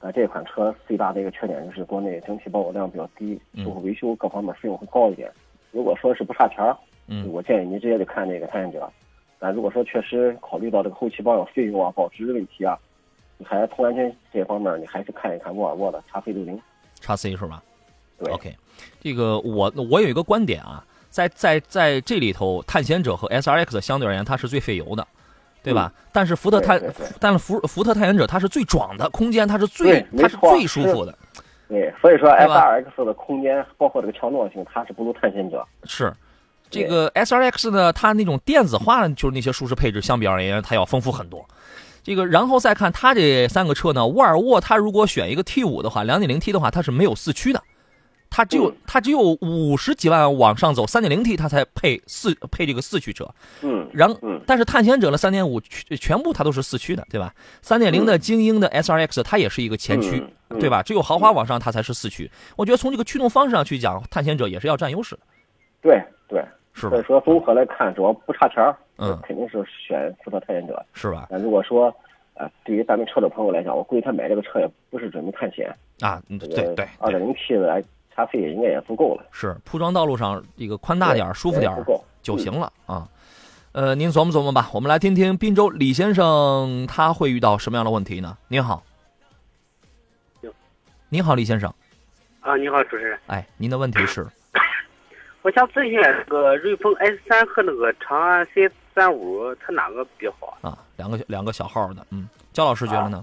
啊，这款车最大的一个缺点就是国内整体保有量比较低，售后维修各方面费用会高一点。如果说是不差钱儿，嗯，我建议您直接就看这个探险者。但如果说确实考虑到这个后期保养费用啊、保值的问题啊，你还从安全这方面你还是看一看沃尔沃的叉 C 六零，叉 C 是吧？对，OK。这个我我有一个观点啊，在在在这里头，探险者和 SRX 相对而言，它是最费油的。对吧？但是福特探，但是福福特探险者它是最壮的空间，它是最它是最舒服的。对，所以说 S R X 的空间包括这个强壮性，它是不如探险者。是，这个 S R X 呢，它那种电子化就是那些舒适配置，相比而言它要丰富很多。这个然后再看它这三个车呢，沃尔沃它如果选一个 T 五的话，两点零 T 的话，它是没有四驱的。它只有它只有五十几万往上走，三点零 T 它才配四配这个四驱车。嗯，然但是探险者的三点五全全部它都是四驱的，对吧？三点零的精英的 S R X 它也是一个前驱，对吧？只有豪华往上它才是四驱。我觉得从这个驱动方式上去讲，探险者也是要占优势的。对对，是所以说综合来看，主要不差钱儿，嗯，肯定是选福特探险者，是吧？那如果说呃，对于咱们车主朋友来讲，我估计他买这个车也不是准备探险啊，对对，二点零 T 的。差费应该也足够了，是铺装道路上这个宽大点、舒服点就行了啊。呃，您琢磨琢磨吧。我们来听听滨州李先生他会遇到什么样的问题呢？您好，您好，李先生。啊，你好，主持人。哎，您的问题是？我想咨询那个瑞风 S 三和那个长安 C 三五，它哪个比较好啊？两个两个小号的，嗯，焦老师觉得呢？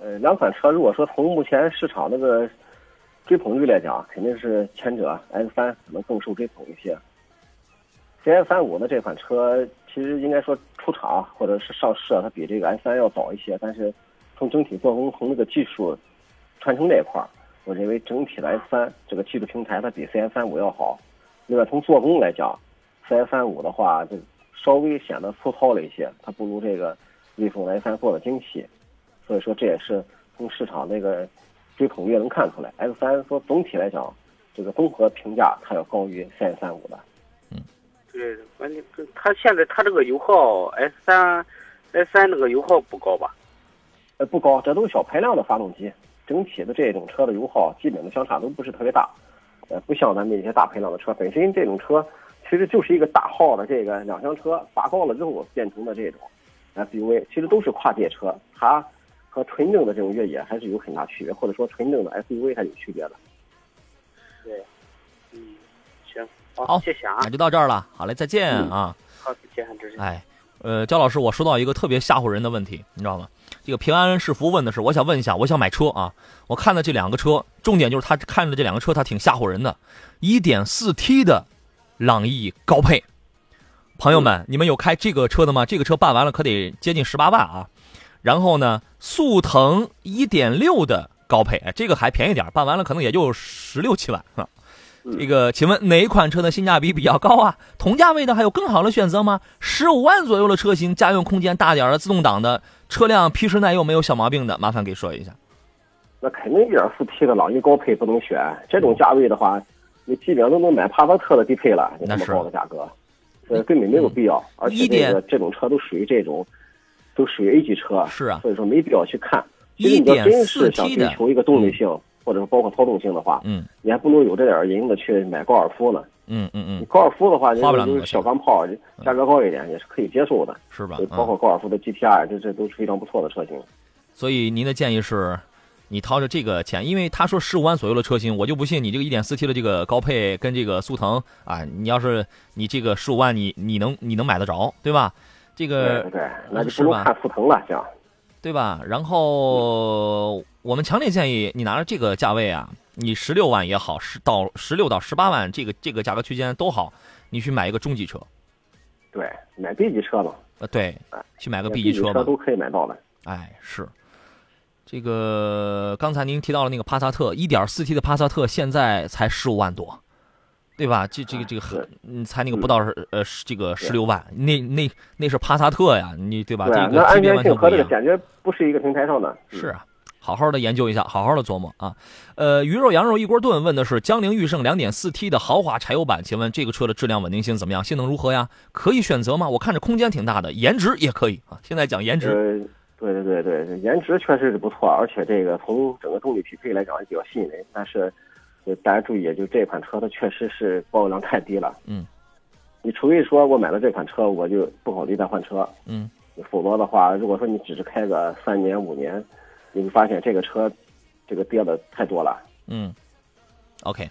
呃，两款车如果说从目前市场那个。追捧率来讲，肯定是前者 S 三可能更受追捧一些。CS 三五呢这款车，其实应该说出厂或者是上市，它比这个 S 三要早一些。但是从整体做工、从那个技术传承这一块儿，我认为整体的 S 三这个技术平台它比 CS 三五要好。另外从做工来讲，CS 三五的话就稍微显得粗糙了一些，它不如这个瑞风 S 三做的精细。所以说这也是从市场那个。追捧率能看出来，S 三说总体来讲，这个综合评价它要高于 CS 三五的。嗯，对，关键它现在它这个油耗 S 三 S 三那个油耗不高吧？呃，不高，这都是小排量的发动机，整体的这种车的油耗基本的相差都不是特别大。呃，不像咱们一些大排量的车，本身这种车其实就是一个大号的这个两厢车，拔高了之后变成的这种 SUV，其实都是跨界车，它。和纯正的这种越野还是有很大区别，或者说纯正的 SUV 还是有区别的。对，嗯，行，好，谢谢啊，那就到这儿了，好嘞，再见啊。好，谢谢，这是。哎，呃，焦老师，我收到一个特别吓唬人的问题，你知道吗？这个平安是福问的是，我想问一下，我想买车啊，我看的这两个车，重点就是他看的这两个车，他挺吓唬人的一点四 T 的朗逸高配。朋友们，你们有开这个车的吗？这个车办完了可得接近十八万啊。然后呢，速腾一点六的高配，这个还便宜点，办完了可能也就十六七万。这个，请问哪款车的性价比比较高啊？同价位的还有更好的选择吗？十五万左右的车型，家用空间大点的，自动挡的车辆，皮实耐用，没有小毛病的，麻烦给说一下。那肯定一点四 T 的朗逸高配不能选，这种价位的话，你基本上都能买帕萨特的低配了，那么高的价格，呃，根本没有必要。而且这个这种车都属于这种。都属于 A 级车，是啊，所以说没必要去看。一点四 T 的，想追求一个动力性，或者是包括操纵性的话，嗯，你还不如有这点银子去买高尔夫呢。嗯嗯嗯，高尔夫的话，花不了就是小钢炮，价格高一点也是可以接受的，是吧？包括高尔夫的 GTR，这这都是非常不错的车型。所以您的建议是，你掏着这个钱，因为他说十五万左右的车型，我就不信你这个一点四 T 的这个高配跟这个速腾啊，你要是你这个十五万，你你能你能买得着，对吧？这个对，那就不能看速腾了，行，对吧？然后我们强烈建议你拿着这个价位啊。你十六万也好，十到十六到十八万这个这个价格区间都好，你去买一个中级车，对，买 B 级车嘛，呃，对，去买个 B 级车车都可以买到的。哎，是，这个刚才您提到了那个帕萨特，一点四 T 的帕萨特现在才十五万多，对吧？这这个这个很，嗯，才那个不到呃这个十六万，那那那是帕萨特呀，你对吧？这个安全性和这个简直不是一个平台上的。是啊。好好的研究一下，好好的琢磨啊。呃，鱼肉羊肉一锅炖问的是江铃驭胜两点四 T 的豪华柴油版，请问这个车的质量稳定性怎么样？性能如何呀？可以选择吗？我看着空间挺大的，颜值也可以啊。现在讲颜值，对对对对，颜值确实是不错，而且这个从整个动力匹配来讲也比较吸引人。但是，大家注意，就这款车它确实是保有量太低了。嗯，你除非说我买了这款车，我就不考虑再换车。嗯，否则的话，如果说你只是开个三年五年。你会发现这个车，这个跌的太多了。嗯，OK，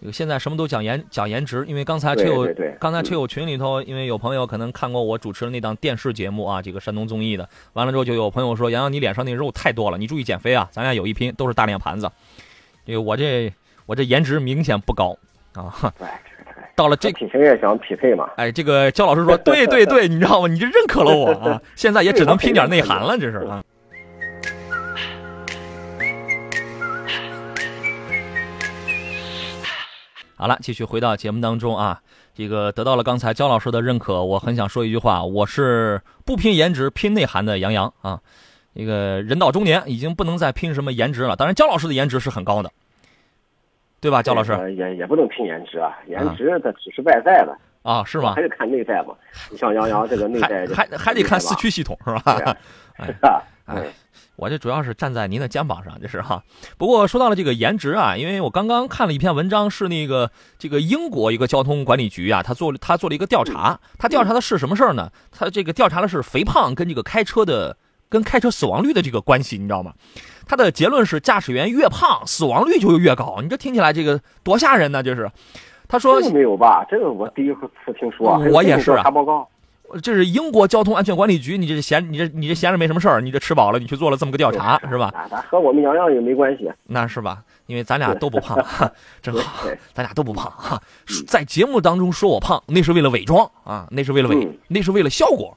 这个现在什么都讲颜讲颜值，因为刚才车友刚才车友群里头，因为有朋友可能看过我主持的那档电视节目啊，这个山东综艺的，完了之后就有朋友说：“洋洋，你脸上那肉太多了，你注意减肥啊！咱俩有一拼，都是大脸盘子。”这个我这我这颜值明显不高啊。到了这体型也想匹配嘛？哎，这个焦老师说：“对对对，你知道吗？你就认可了我啊！*laughs* 现在也只能拼点内涵了，这是啊。”好了，继续回到节目当中啊，这个得到了刚才焦老师的认可，我很想说一句话，我是不拼颜值拼内涵的杨洋啊，这个人到中年已经不能再拼什么颜值了，当然焦老师的颜值是很高的，对吧？焦老师也也不能拼颜值啊，颜值它只是外在的啊，是吗？还得看内在嘛，你像杨洋这个内在还还得看四驱系统是吧？是啊，哎。我这主要是站在您的肩膀上，这是哈。不过说到了这个颜值啊，因为我刚刚看了一篇文章，是那个这个英国一个交通管理局啊，他做了他做了一个调查，他调查的是什么事儿呢？他这个调查的是肥胖跟这个开车的跟开车死亡率的这个关系，你知道吗？他的结论是驾驶员越胖，死亡率就越高。你这听起来这个多吓人呢？这是，他说没有吧？这个我第一次听说，我也是啊。查报告。这是英国交通安全管理局，你这闲，你这你这闲着没什么事儿，你这吃饱了，你去做了这么个调查，是吧？和我们洋洋也没关系，那是吧？因为咱俩都不胖，真 *laughs* 好，咱俩都不胖哈。*laughs* 在节目当中说我胖，那是为了伪装啊，那是为了伪，那是为了效果。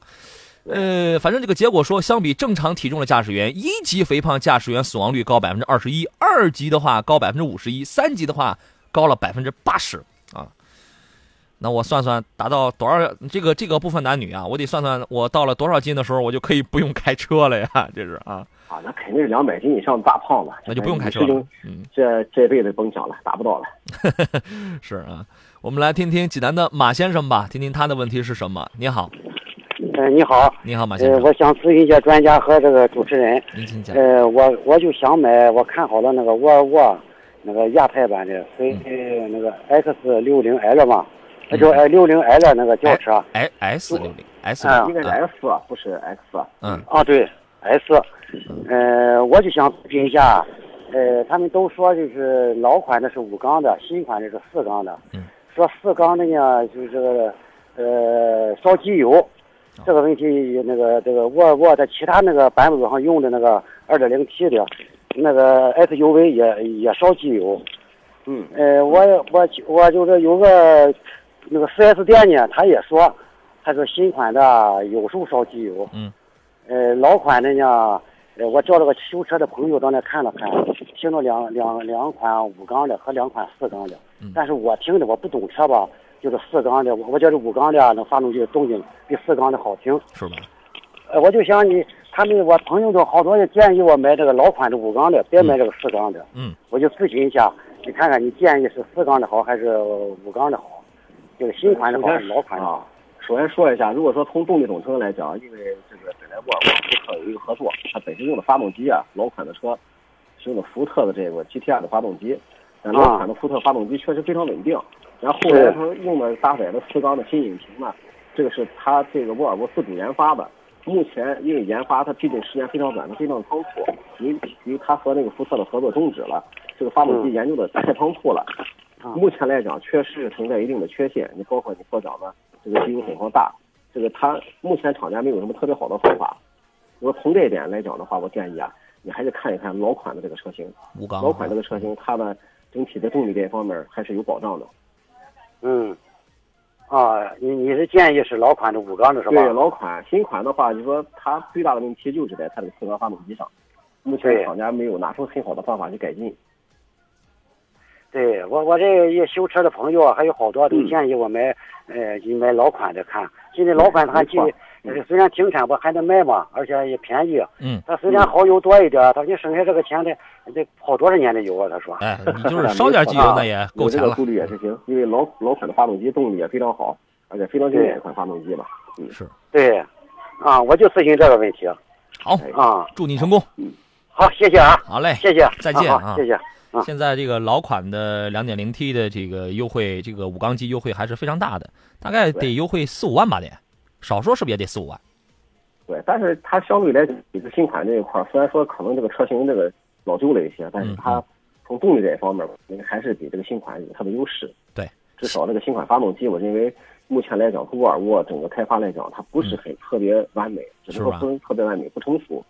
呃，反正这个结果说，相比正常体重的驾驶员，一级肥胖驾驶员死亡率高百分之二十一，二级的话高百分之五十一，三级的话高了百分之八十啊。那我算算达到多少？这个这个部分男女啊，我得算算我到了多少斤的时候，我就可以不用开车了呀？这是啊啊，那肯定是两百斤以上的大胖子，那就不用开车了。嗯，这这辈子甭想了，达不到了。*laughs* 是啊，我们来听听济南的马先生吧，听听他的问题是什么。你好，呃，你好，你好，马先生，我想咨询一下专家和这个主持人。您请讲。呃，我我就想买，我看好了那个沃尔沃那个亚太版的，非那个 X 六零 L 嘛。那就 i 六零 L 那个轿车哎 S 六零 S 应该是 S 不是 X。嗯啊对 S，呃我就想咨询一下，呃他们都说就是老款的是五缸的，新款的是四缸的。嗯。说四缸的呢就是这个呃烧机油，这个问题那个这个沃尔沃在其他那个版本上用的那个二点零 T 的，那个 SUV 也也烧机油。嗯。呃我我我就是有个。那个 4S 店呢，他也说，他说新款的有时候烧机油，嗯，呃，老款的呢，呃，我叫了个修车的朋友到那看了看，听了两两两款五缸的和两款四缸的，但是我听的我不懂车吧，就是四缸的，我我觉得五缸的那发动机动静比四缸的好听，是吧？呃，我就想你，他们我朋友都好多人建议我买这个老款的五缸的，别买这个四缸的，嗯，我就咨询一下，你看看你建议是四缸的好还是五缸的好？这个新款的好还是，老款的啊。首先说一下，如果说从动力总成来讲，因为这个本来沃尔沃福特有一个合作，它本身用的发动机啊，老款的车是用的福特的这个 GTR 的发动机，但老款的福特发动机确实非常稳定。然后后来它用的搭载的四缸的新引擎呢，这个是他这个沃尔沃自主研发的。目前因为研发它毕竟时间非常短，它非常仓促，因因为它和那个福特的合作终止了，这个发动机研究的太仓促了。目前来讲，确实存在一定的缺陷。你包括你所讲的这个机油损耗大，这个它目前厂家没有什么特别好的方法。如果从这一点来讲的话，我建议啊，你还是看一看老款的这个车型。老款这个车型，它的整体的动力这一方面还是有保障的。嗯。啊，你你是建议是老款的五缸的是吧？对，老款。新款的话，你说它最大的问题就是在它的四缸发动机上，目前厂家没有拿出很好的方法去改进。对我，我这一修车的朋友还有好多都建议我买，呃，买老款的看。现在老款它既虽然停产不还能卖嘛，而且也便宜。嗯。他虽然耗油多一点，他你省下这个钱得得跑多少年的油啊？他说。哎，你就是烧点机油 *laughs* 那也够钱了。速率也是行，因为老老款的发动机动力也非常好，而且非常经典一款发动机嘛。嗯，是。对，啊，我就咨询这个问题。好啊，祝你成功。嗯，好，谢谢啊。好嘞，谢谢，再见啊，谢谢。现在这个老款的 2.0T 的这个优惠，这个五缸机优惠还是非常大的，大概得优惠四五万吧得，少说是不是也得四五万？对，但是它相对来讲，比这新款这一块虽然说可能这个车型这个老旧了一些，但是它从动力这一方面，应该还是比这个新款有它的优势。对，至少这个新款发动机，我认为目前来讲，从沃尔沃整个开发来讲，它不是很特别完美，只能说不特别完美，不成熟。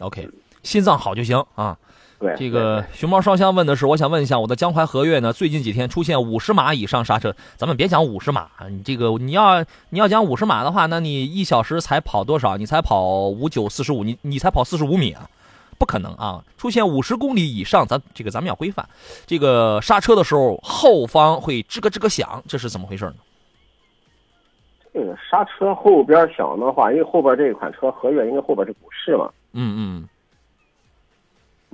OK，心脏好就行啊。对，这个熊猫烧香问的是，我想问一下，我的江淮和悦呢，最近几天出现五十码以上刹车，咱们别讲五十码，你这个你要你要讲五十码的话，那你一小时才跑多少？你才跑五九四十五，你你才跑四十五米啊？不可能啊！出现五十公里以上，咱这个咱们要规范。这个刹车的时候，后方会吱咯吱咯响，这是怎么回事呢？这个刹车后边响的话，因为后边这一款车和悦应该后边是鼓式嘛。嗯嗯。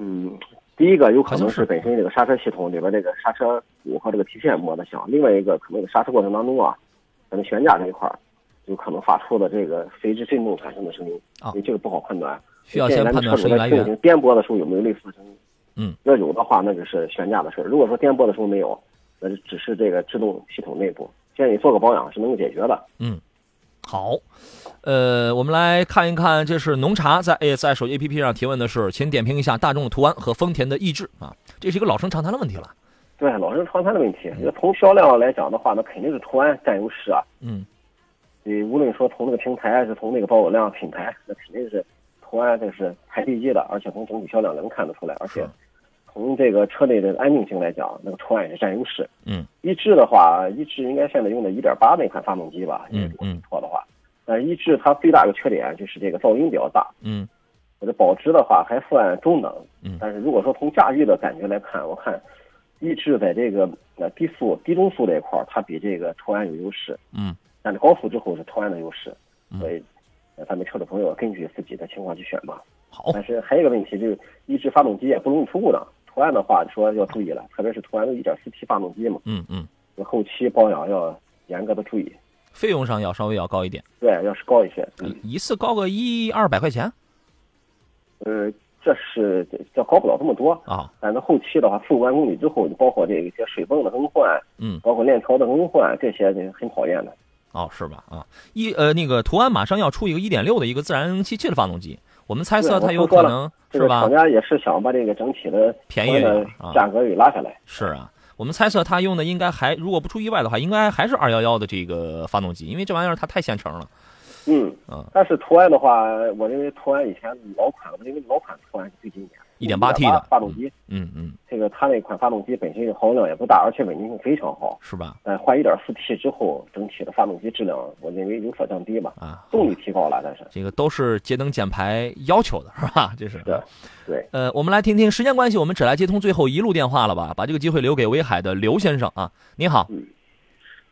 嗯，第一个有可能是本身这个刹车系统里边这个刹车鼓和这个 TPM 磨的响，另外一个可能刹车过程当中啊，咱们悬架这一块有可能发出的这个随之震动产生的声音，啊，这个不好判断。需要先判断声音来源。颠簸的时候有没有类似的声音？嗯，要有的话，那就是悬架的事儿；如果说颠簸的时候没有，那就只是这个制动系统内部，建议做个保养是能够解决的。嗯，好。呃，我们来看一看，这是农茶在 ASI 手机 APP 上提问的是，请点评一下大众的途安和丰田的逸致啊，这是一个老生常谈的问题了。对，老生常谈的问题。那从销量来讲的话，那肯定是途安占优势啊。嗯。你无论说从那个平台，还是从那个保有量品牌，那肯定是途安这是排第一的，而且从整体销量能看得出来，而且从这个车内的安静性来讲，那个途安也是占优势。嗯。逸致的话，逸致应该现在用的1.8那款发动机吧？嗯嗯。不错的话。但是逸致它最大的缺点就是这个噪音比较大，嗯，我的保值的话还算中等，嗯，但是如果说从驾驭的感觉来看，我看逸致在这个呃低速、低中速这一块儿，它比这个途安有优势，嗯，但是高速之后是途安的优势，嗯、所以咱们车主朋友根据自己的情况去选吧。好，但是还有一个问题就是逸致发动机也不容易出故障，途安的话说要注意了，特别是途安的 1.4T 发动机嘛，嗯嗯，后期保养要严格的注意。费用上要稍微要高一点，对，要是高一些，嗯、一次高个一二百块钱。呃，这是这高不了这么多啊。反正后期的话，四五万公里之后，就包括这一些水泵的更换，嗯，包括链条的更换，这些很考验的。哦，是吧？啊，一呃，那个途安马上要出一个一点六的一个自然吸气的发动机，我们猜测它有可能是吧？厂家也是想把这个整体的便宜的价格给拉下来。是啊。我们猜测它用的应该还，如果不出意外的话，应该还是二幺幺的这个发动机，因为这玩意儿它太现成了。嗯啊，但是途安的话，我认为途安以前老款，我认为老款途安最经典，一点八 T 的发动机。嗯嗯，这个它那款发动机本身耗油量也不大，而且稳定性非常好，是吧？但换一点四 T 之后，整体的发动机质量，我认为有所降低吧。啊，动力提高了，但是这个都是节能减排要求的，是吧？*laughs* 这是对对。呃，我们来听听，时间关系，我们只来接通最后一路电话了吧？把这个机会留给威海的刘先生啊，你好。嗯，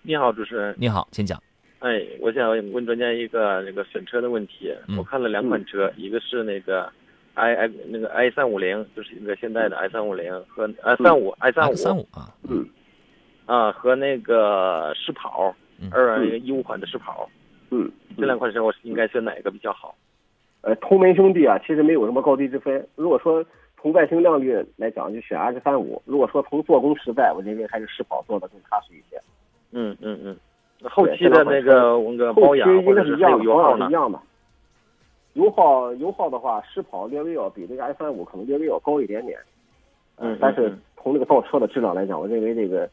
你好，主持人。你好，请讲。哎，我想问专家一个那个选车的问题。嗯、我看了两款车，一个是那个 i i 那个 i 三五零，就是那个现代的 i 三五零和 i 三五 i 三五三五啊，嗯，啊和那个狮跑，二一五款的狮跑，嗯，这两款车我应该选哪个比较好？呃，同门兄弟啊，其实没有什么高低之分。如果说从外形亮丽来讲，就选 S 三五；如果说从做工实在，我认为还是狮跑做的更踏实一些。嗯嗯嗯。后期的那个那个保养或者是一样油耗呢？一样的。油耗油耗的话，狮跑略微要比这个 S 三五可能略微要高一点点。嗯。但是从这个造车的质量来讲，我认为这个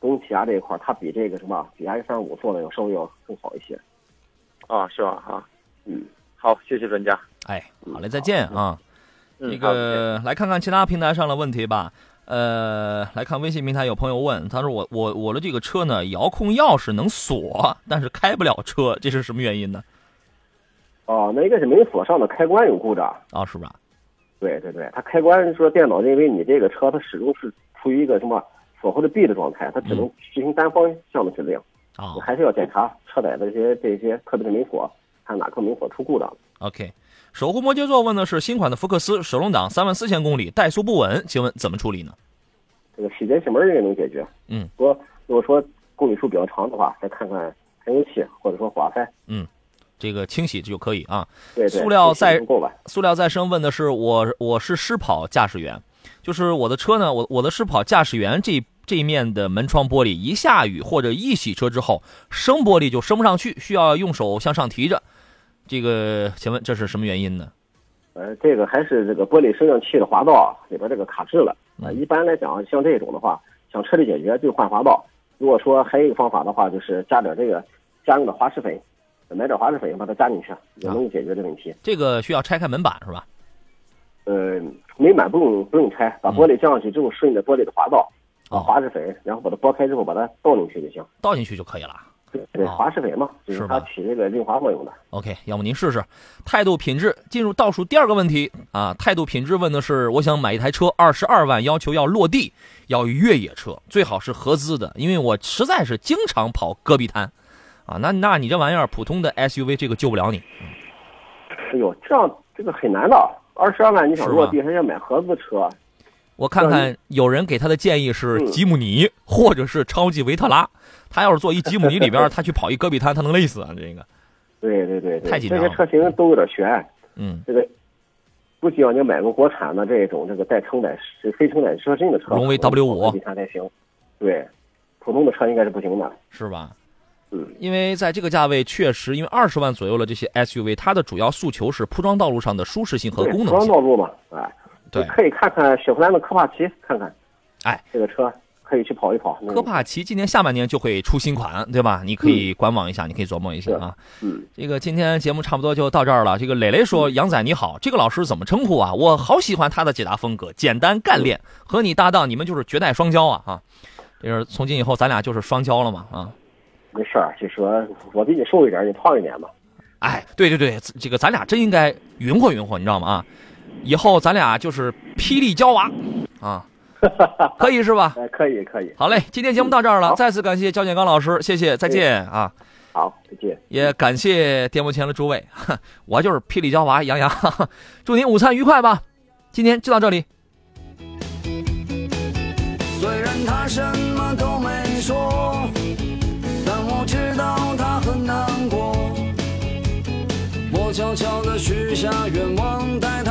东起亚这一块，它比这个什么，比 S 三五做的要稍微要更好一些。啊，是吧？哈。嗯。好，谢谢专家。哎，好嘞，再见啊。嗯。那个来看看其他平台上的问题吧。呃，来看微信平台，有朋友问，他说我我我的这个车呢，遥控钥匙能锁，但是开不了车，这是什么原因呢？哦，那应该是门锁上的开关有故障。哦，是吧？对对对，它开关说电脑认为你这个车它始终是处于一个什么锁或者闭的状态，它只能执行单方向的指令。啊、你还是要检查车载的这些这些，特别是门锁，看哪颗门锁出故障。OK，守护摩羯座问的是新款的福克斯手动挡三万四千公里怠速不稳，请问怎么处理呢？这个洗节气门应该能解决。嗯，说如果说公里数比较长的话，再看看喷油器或者说火花塞。嗯，这个清洗就可以啊。对对。塑料再？塑料再生问的是我我是狮跑驾驶员，就是我的车呢，我我的狮跑驾驶员这这一面的门窗玻璃一下雨或者一洗车之后升玻璃就升不上去，需要用手向上提着。这个，请问这是什么原因呢？呃，这个还是这个玻璃升降器的滑道里边这个卡滞了。啊、呃，一般来讲，像这种的话，想彻底解决就换滑道。如果说还有一个方法的话，就是加点这个家用的滑石粉，买点滑石粉把它加进去，也能解决这问题。啊、这个需要拆开门板是吧？呃，门板不用不用拆，把玻璃降上去之后，顺着玻璃的滑道，哦把滑石粉，然后把它剥开之后，把它倒进去就行。倒进去就可以了。对，滑石粉嘛，就是它起这个润滑作用的。OK，要么您试试。态度品质进入倒数第二个问题啊，态度品质问的是，我想买一台车，二十二万，要求要落地，要越野车，最好是合资的，因为我实在是经常跑戈壁滩，啊，那那你这玩意儿普通的 SUV 这个救不了你。哎呦，这样这个很难的，二十二万你想落地还要买合资车。我看看有人给他的建议是吉姆尼或者是超级维特拉，他要是坐一吉姆尼里边，*laughs* 他去跑一戈壁滩，他能累死啊！这个，对对对，太紧张这些车型都有点悬。嗯，这个不希望你买个国产的这种这个带承载式、非承载车身的车，荣威 W 五。对，普通的车应该是不行的，是吧？嗯，因为在这个价位，确实因为二十万左右的这些 SUV，它的主要诉求是铺装道路上的舒适性和功能性。铺装道路嘛，哎。对，可以看看雪佛兰的科帕奇，看看，哎，这个车可以去跑一跑。科帕奇今年下半年就会出新款，对吧？你可以观望一下，嗯、你可以琢磨一下啊。嗯，这个今天节目差不多就到这儿了。这个磊磊说：“杨仔你好，这个老师怎么称呼啊？我好喜欢他的解答风格，简单干练，和你搭档，你们就是绝代双骄啊！啊，就是从今以后咱俩就是双骄了嘛啊。没事儿，就说我比你瘦一点，你胖一点嘛。哎，对对对，这个咱俩真应该匀和匀和，你知道吗？啊。”以后咱俩就是霹雳娇娃，啊，*laughs* 可以是吧？哎，可以可以。好嘞，今天节目到这儿了，再次感谢焦建刚老师，谢谢，再见啊。好，再见。也感谢电波前的诸位，*laughs* 我就是霹雳娇娃杨洋，*laughs* 祝您午餐愉快吧。今天就到这里。虽然他什么都没说，悄悄地许下愿望，带